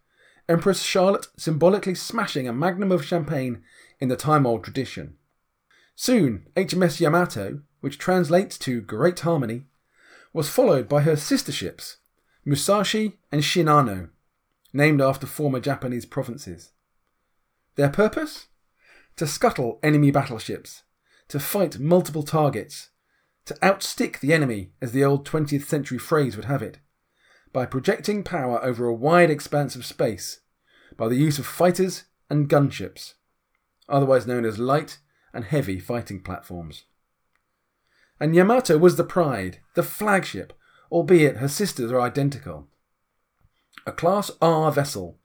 Empress Charlotte symbolically smashing a magnum of champagne in the time old tradition. Soon, HMS Yamato, which translates to Great Harmony, was followed by her sister ships, Musashi and Shinano, named after former Japanese provinces. Their purpose? To scuttle enemy battleships, to fight multiple targets, to outstick the enemy, as the old 20th century phrase would have it, by projecting power over a wide expanse of space, by the use of fighters and gunships, otherwise known as light and heavy fighting platforms. And Yamato was the pride, the flagship, albeit her sisters are identical. A Class R vessel,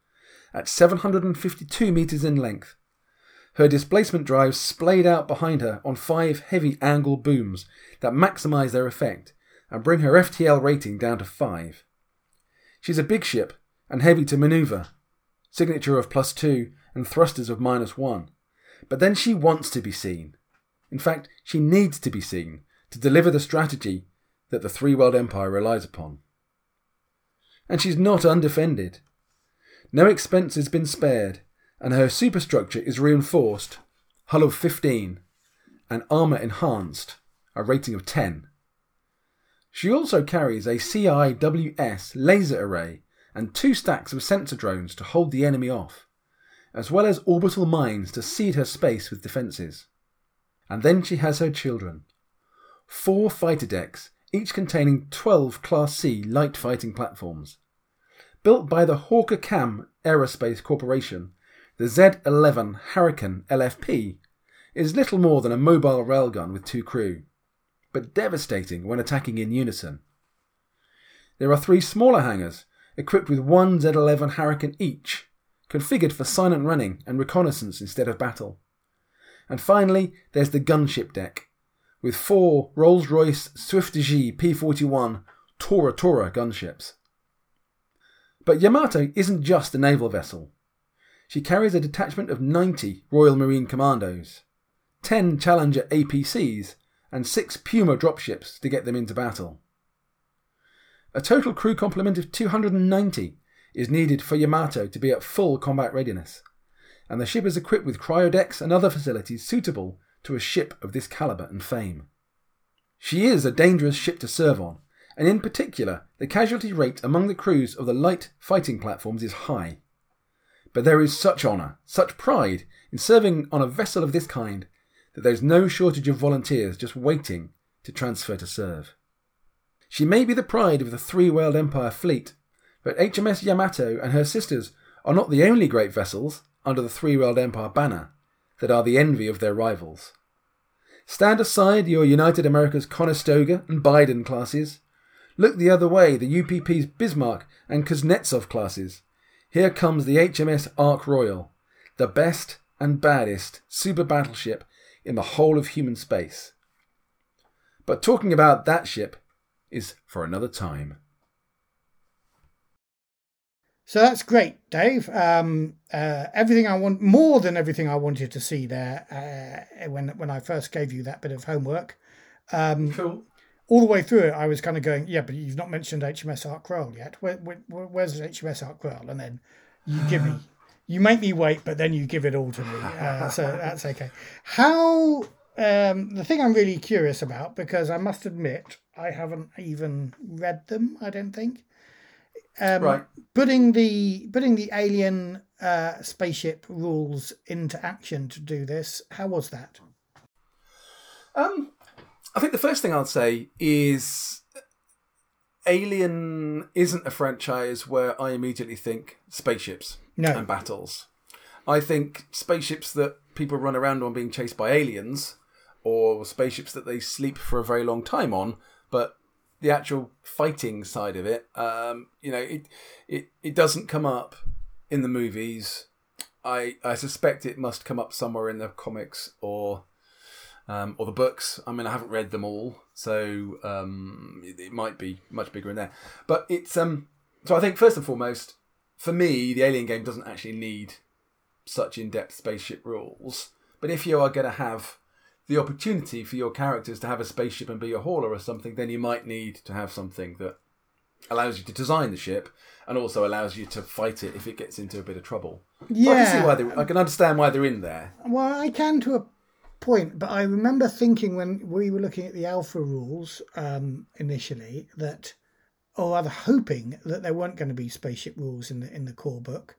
at 752 metres in length. Her displacement drives splayed out behind her on five heavy angle booms that maximise their effect and bring her FTL rating down to 5. She's a big ship and heavy to manoeuvre, signature of plus 2 and thrusters of minus 1. But then she wants to be seen. In fact, she needs to be seen to deliver the strategy that the Three World Empire relies upon. And she's not undefended. No expense has been spared, and her superstructure is reinforced, hull of 15, and armour enhanced, a rating of 10. She also carries a CIWS laser array and two stacks of sensor drones to hold the enemy off, as well as orbital mines to seed her space with defences. And then she has her children. Four fighter decks, each containing 12 Class C light fighting platforms. Built by the Hawker Cam Aerospace Corporation, the Z 11 Hurricane LFP is little more than a mobile railgun with two crew, but devastating when attacking in unison. There are three smaller hangars, equipped with one Z 11 Hurricane each, configured for silent running and reconnaissance instead of battle. And finally, there's the gunship deck, with four Rolls Royce Swift G P 41 Tora Tora gunships. But Yamato isn't just a naval vessel. She carries a detachment of 90 Royal Marine Commandos, 10 Challenger APCs, and 6 Puma dropships to get them into battle. A total crew complement of 290 is needed for Yamato to be at full combat readiness, and the ship is equipped with cryodecks and other facilities suitable to a ship of this calibre and fame. She is a dangerous ship to serve on, and in particular, the casualty rate among the crews of the light fighting platforms is high. But there is such honour, such pride in serving on a vessel of this kind that there is no shortage of volunteers just waiting to transfer to serve. She may be the pride of the three world empire fleet, but HMS Yamato and her sisters are not the only great vessels under the three world empire banner that are the envy of their rivals. Stand aside your United Americas Conestoga and Biden classes. Look the other way, the UPP's Bismarck and Kuznetsov classes. Here comes the HMS Ark Royal, the best and baddest super battleship in the whole of human space. But talking about that ship is for another time. So that's great, Dave. Um, uh, everything I want, more than everything I wanted to see there uh, when when I first gave you that bit of homework. Um, Cool. all the way through it, I was kind of going, yeah, but you've not mentioned HMS Ark Royal yet. Where, where, where's HMS Ark Royal? And then you give me, you make me wait, but then you give it all to me. Uh, so that's okay. How um, the thing I'm really curious about because I must admit I haven't even read them. I don't think. Um, Right. Putting the putting the alien uh, spaceship rules into action to do this. How was that? Um, I think the first thing I'll say is Alien isn't a franchise where I immediately think spaceships No. and battles. I think spaceships that people run around on being chased by aliens, or spaceships that they sleep for a very long time on, but the actual fighting side of it, um, you know, it, it it doesn't come up in the movies. I I suspect it must come up somewhere in the comics or um, or the books. I mean, I haven't read them all, so um, it, it might be much bigger in there. But it's um. So I think first and foremost, for me, the Alien game doesn't actually need such in-depth spaceship rules. But if you are going to have the opportunity for your characters to have a spaceship and be a hauler or something, then you might need to have something that allows you to design the ship and also allows you to fight it if it gets into a bit of trouble. So I can see why they. I can understand why they're in there. Well, I can to a point, but I remember thinking when we were looking at the alpha rules um, initially that, or rather hoping that there weren't going to be spaceship rules in the in the core book,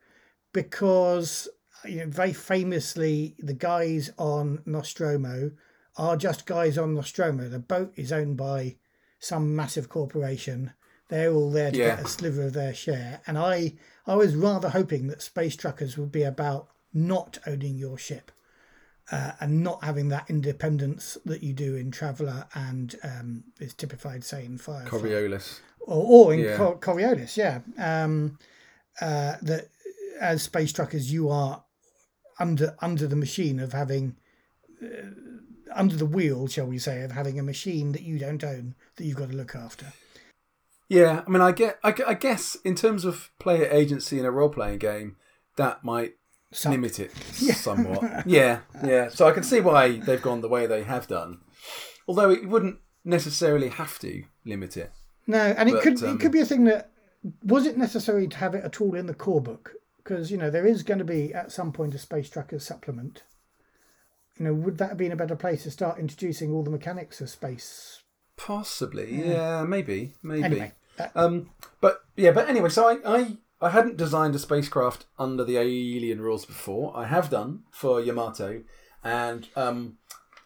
because you know very famously the guys on Nostromo are just guys on Nostromo. The boat is owned by some massive corporation. They're all there to Yeah. get a sliver of their share, and I I was rather hoping that Space Truckers would be about not owning your ship uh, and not having that independence that you do in Traveller and um, is typified, say, in Fire. Coriolis. or, or in Yeah. Cor- Coriolis, yeah. Um, uh, that as space truckers, you are under under the machine of having uh, under the wheel, shall we say, of having a machine that you don't own that you've got to look after. Yeah, I mean, I get, I, I guess in terms of player agency in a role playing game, that might limit it somewhat. yeah, yeah. So I can see why they've gone the way they have done, although it wouldn't necessarily have to limit it. No, and it could um, it could be a thing that was it necessary to have it at all in the core book because you know there is going to be at some point a space truckers supplement. You know, would that have been a better place to start introducing all the mechanics of space Possibly, yeah, maybe, maybe. Anyway, that, Um, but yeah, but anyway, so I, I I hadn't designed a spacecraft under the alien rules before. I have done for Yamato, and um,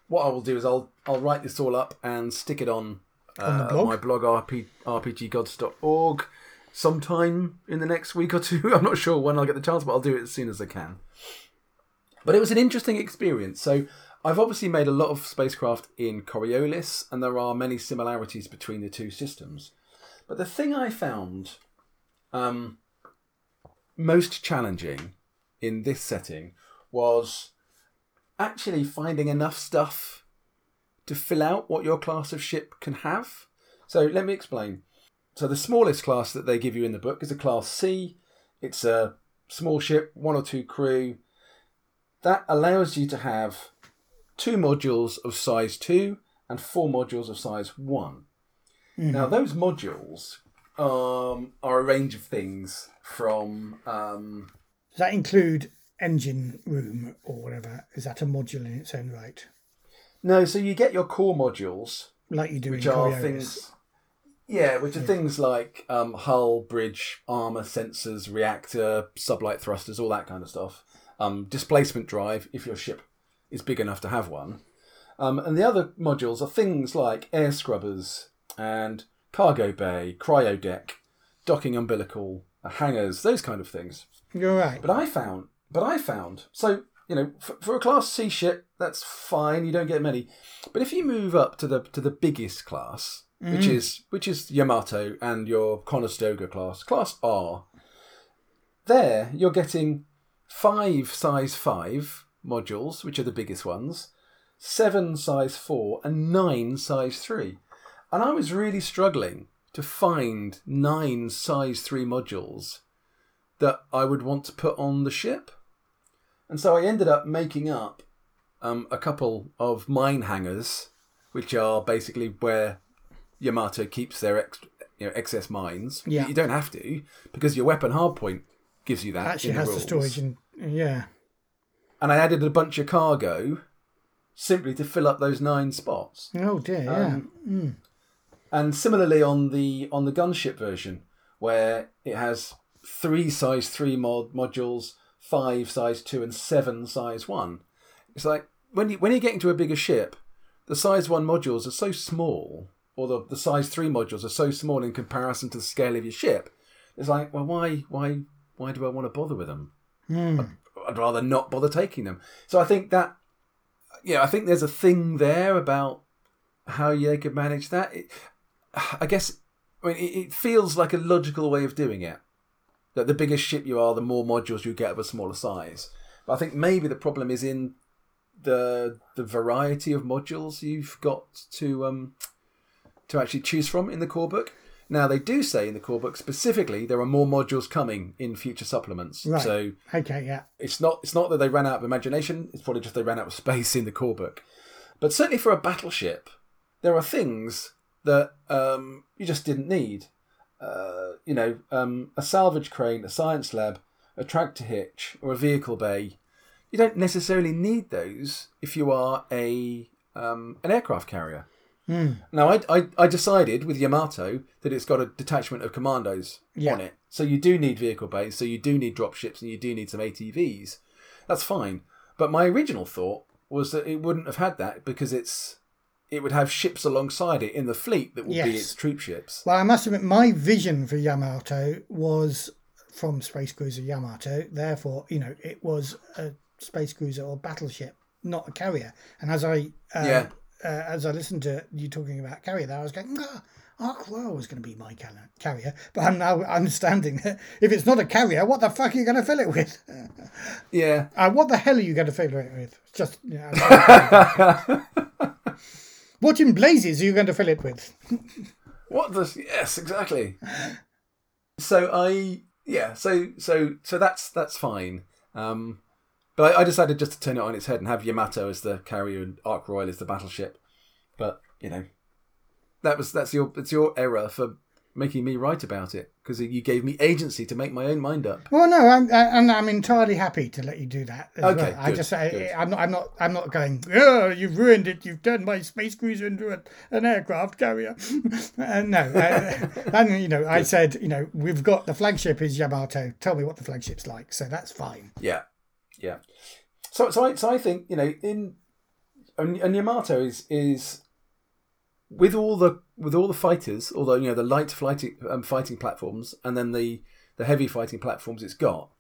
what I will do is I'll I'll write this all up and stick it on, uh, On blog? my blog rp, rpggods.org sometime in the next week or two. I'm not sure when I'll get the chance, but I'll do it as soon as I can. But it was an interesting experience. So I've obviously made a lot of spacecraft in Coriolis, and there are many similarities between the two systems. But the thing I found um, most challenging in this setting was actually finding enough stuff to fill out what your class of ship can have. So let me explain. So the smallest class that they give you in the book is a class C. It's a small ship, one or two crew. That allows you to have two modules of size 2 and four modules of size 1. Now, those modules um, are a range of things from. Um, does that include engine room or whatever? Is that a module in its own right, no, so you get your core modules, like you do which in are Coriolis? things. Yeah, which are things like um, hull, bridge, armor, sensors, reactor, sublight thrusters, all that kind of stuff. Um, displacement drive, if your ship is big enough to have one. Um, and the other modules are things like air scrubbers and cargo bay, cryo deck, docking umbilical, uh, hangars, those kind of things. You're right. But I found, but I found, so you know, for, for a class C ship, that's fine. You don't get many. But if you move up to the to the biggest class, which is which is Yamato and your Conestoga class, class R, there you're getting five size five modules, which are the biggest ones, seven size four, and nine size three. And I was really struggling to find nine size three modules that I would want to put on the ship. And so I ended up making up um, a couple of mine hangars, which are basically where Yamato keeps their ex- you know, excess mines. Yeah. You don't have to, because your weapon hardpoint gives you that. Actually, in the has the storage and yeah. And I added a bunch of cargo simply to fill up those nine spots. Oh dear, yeah. Um, And similarly on the on the gunship version, where it has three size three mod modules, five size two, and seven size one. It's like when you when you're getting to a bigger ship, the size one modules are so small, or the, the size three modules are so small in comparison to the scale of your ship. It's like, well, why why why do I want to bother with them? I'd, I'd rather not bother taking them. So I think that yeah, I think there's a thing there about how they could manage that. It, I guess I mean it, it feels like a logical way of doing it. That the bigger ship you are, the more modules you get of a smaller size. But I think maybe the problem is in the the variety of modules you've got to um to actually choose from in the core book. Now they do say in the core book specifically there are more modules coming in future supplements. Right. So Okay, yeah. it's not it's not that they ran out of imagination. It's probably just they ran out of space in the core book. But certainly for a battleship, there are things that um, you just didn't need. Uh, you know, um, a salvage crane, a science lab, a tractor hitch, or a vehicle bay. You don't necessarily need those if you are a um, an aircraft carrier. Now, I, I I decided with Yamato that it's got a detachment of commandos Yeah. on it, so you do need vehicle bays, so you do need drop ships, and you do need some ATVs. That's fine. But my original thought was that it wouldn't have had that because it's it would have ships alongside it in the fleet that would be its troop ships. Well, I must admit, my vision for Yamato was from Space Cruiser Yamato. Therefore, you know, it was a space cruiser or battleship, not a carrier. And as I uh, Yeah. Uh, as I listened to you talking about carrier, there I was going, ah, Ark Royal was going to be my carrier. But I'm now understanding that if it's not a carrier, what the fuck are you going to fill it with? Yeah, Uh, what the hell are you going to fill it with? Just you know, what in blazes are you going to fill it with? What the yes, exactly. So I yeah, so so so that's that's fine. Um, but I, I decided just to turn it on its head and have Yamato as the carrier and Ark Royal as the battleship. But you know, that was that's your it's your error for making me write about it because you gave me agency to make my own mind up. Well, no, I'm, and I'm entirely happy to let you do that. Okay, well. I good, just, good. I, I'm not, I'm not, I'm not going. Oh, you've ruined it. You've turned my space cruiser into a, an aircraft carrier. uh, no, uh, and you know, I said, you know, we've got the flagship is Yamato. Tell me what the flagship's like. So that's fine. Yeah, yeah. So, so I, so I think you know, in and, and Yamato is is with all the with all the fighters, although you know the light fighting um, fighting platforms and then the the heavy fighting platforms it's got,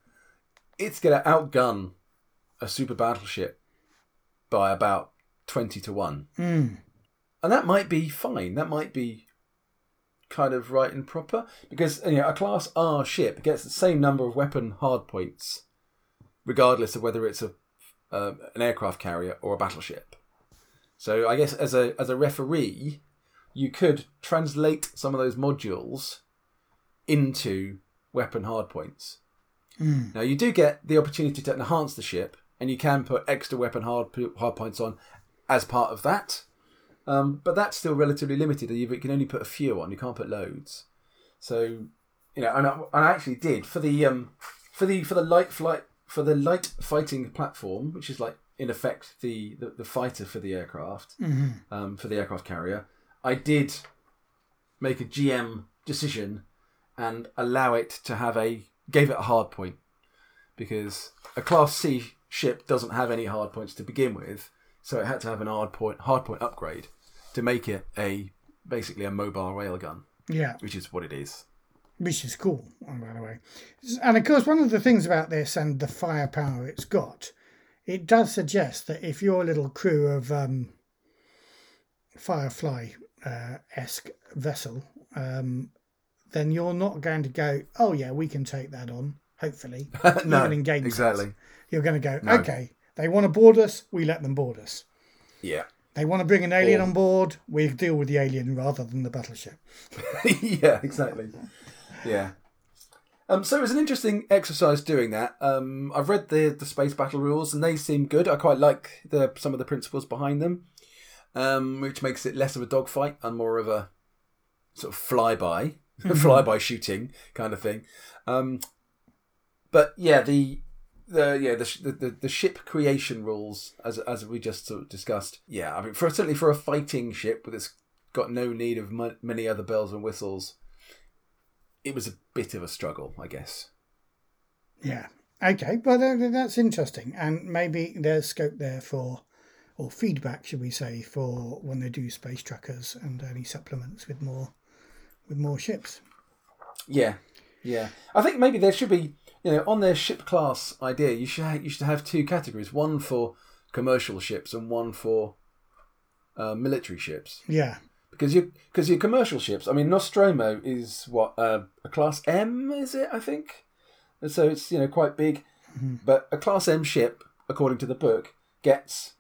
it's going to outgun a super battleship by about twenty to one, Mm. and that might be fine. That might be kind of right and proper because you know a class R ship gets the same number of weapon hardpoints regardless of whether it's a uh, an aircraft carrier or a battleship. So I guess as a as a referee, you could translate some of those modules into weapon hardpoints. Mm. Now you do get the opportunity to enhance the ship, and you can put extra weapon hard hardpoints on as part of that. Um, but that's still relatively limited. You can only put a few on. You can't put loads. So you know, and I, and I actually did for the um, for the for the light flight for the light fighting platform, which is like in effect the the, the fighter for the aircraft hmm um, for the aircraft carrier. I did make a GM decision and allow it to have a gave it a hard point because a Class C ship doesn't have any hard points to begin with, so it had to have an hard point hard point upgrade to make it a basically a mobile railgun, Yeah. which is what it is. Which is cool, oh, by the way. And of course, one of the things about this and the firepower it's got, it does suggest that if your little crew of um, Firefly uh, esque vessel, um, then you're not going to go, oh yeah, we can take that on. Hopefully, no, even in game exactly. you're going to go, No. okay, they want to board us, we let them board us. Yeah, They want to bring an alien Or- on board, we deal with the alien rather than the battleship. yeah, exactly. Yeah. Um, so it was an interesting exercise doing that. Um, I've read the the space battle rules and they seem good. I quite like the some of the principles behind them, um, which makes it less of a dogfight and more of a sort of flyby, flyby shooting kind of thing. Um, but yeah, the the yeah the, the the ship creation rules as as we just sort of discussed. Yeah, I mean for certainly for a fighting ship that's got no need of many other bells and whistles, it was a bit of a struggle, I guess. Yeah. Okay. Well, that's interesting, and maybe there's scope there for, or feedback, should we say, for when they do space trackers and any supplements with more, with more ships. Yeah, yeah. I think maybe there should be, you know, on their ship class idea, you should ha- you should have two categories: one for commercial ships and one for uh, military ships. Yeah. Because you because your commercial ships, I mean, Nostromo is what uh, a class M is it? I think, and so it's you know quite big. But a class M ship, according to the book, gets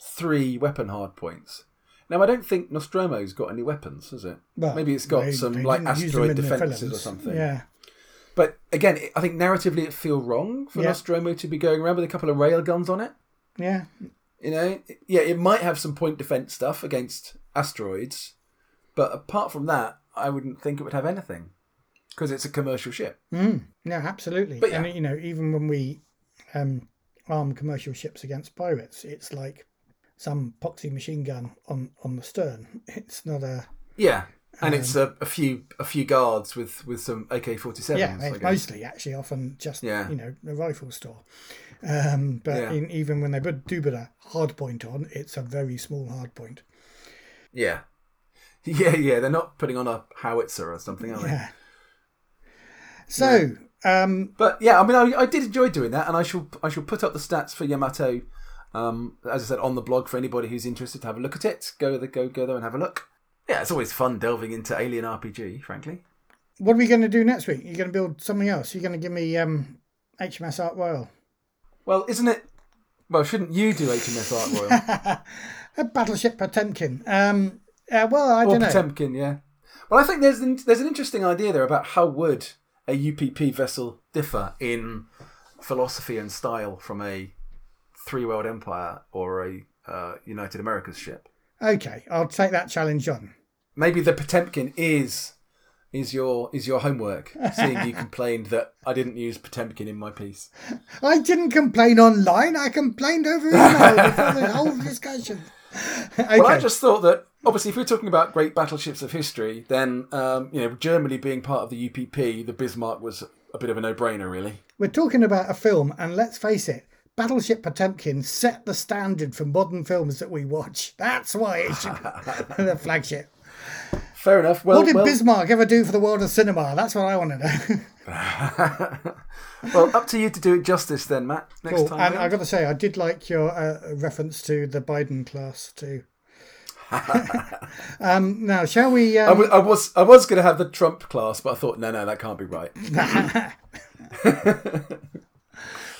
three weapon hard points. Now I don't think Nostromo's got any weapons, has it? Well, Maybe it's got they- some they like didn't use them asteroid defenses or something. Yeah. But again, I think narratively it feel wrong for Yeah. Nostromo to be going around with a couple of rail guns on it. Yeah. You know, yeah, it might have some point defense stuff against asteroids, but apart from that, I wouldn't think it would have anything because it's a commercial ship. Mm. No, absolutely. But yeah. And you know, even when we um, arm commercial ships against pirates, it's like some poxy machine gun on on the stern. It's not a Yeah, and it's a, a few a few guards with with some AK forty sevens. yeah. It's mostly actually often just Yeah. you know a rifle store. Um, but Yeah. in, even when they do put a hard point on, it's a very small hard point. Yeah, yeah, yeah. They're not putting on a howitzer or something, are they? Yeah. So um, But yeah, I mean, I, I did enjoy doing that, and I shall I shall put up the stats for Yamato, um, as I said on the blog for anybody who's interested to have a look at it. Go there, go go there and have a look. Yeah, it's always fun delving into Alien RPG. Frankly, what are we going to do next week? You're going to build something else. You're going to give me um, HMS Ark Royal. well, isn't it? Well, shouldn't you do HMS Ark Royal a battleship Potemkin. Um, uh, well, I don't know. Potemkin? Yeah. Well, I think there's an, there's an interesting idea there about how would a UPP vessel differ in philosophy and style from a three world empire or a uh, United Americas ship. Okay, I'll take that challenge on. maybe the Potemkin is is your is your homework. Seeing you complained that I didn't use Potemkin in my piece. I didn't complain online. I complained over email before the whole discussion. okay. Well, I just thought that obviously, if we're talking about great battleships of history, then um, you know Germany being part of the UPP, the Bismarck was a bit of a no-brainer, really. We're talking about a film, and let's face it, Battleship Potemkin set the standard for modern films that we watch. That's why it's the flagship. Fair enough. Well, What did well, Bismarck ever do for the world of cinema? That's what I want to know. well, up to you to do it justice, then, Matt. Next Cool. time. And round. I got to say, I did like your uh, reference to the Biden class too. um, now, shall we? I Um, was, I was I was going to have the Trump class, but I thought no, no, that can't be right.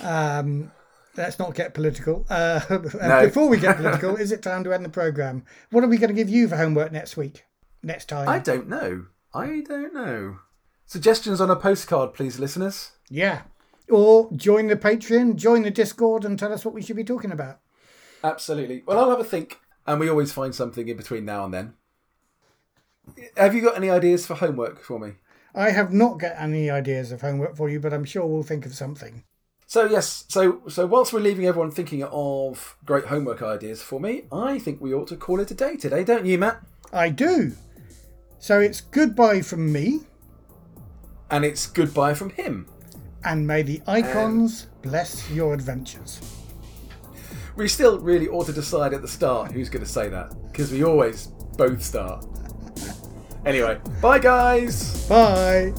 um, let's not get political. Uh, No. Before we get political, is it time to end the program? What are we going to give you for homework next week? Next time? I don't know. I don't know. Suggestions on a postcard, please, listeners. Yeah. Or join the Patreon, join the Discord, and tell us what we should be talking about. Absolutely. Well, I'll have a think, and we always find something in between now and then. Have you got any ideas for homework for me? I have not got any ideas of homework for you, but I'm sure we'll think of something. So yes, so so whilst we're leaving everyone thinking of great homework ideas for me, I think we ought to call it a day today, don't you, Matt? I do. So it's goodbye from me, And it's goodbye from him. and may the icons bless your adventures. We still really ought to decide at the start who's going to say that because we always both start. Anyway, bye guys. Bye.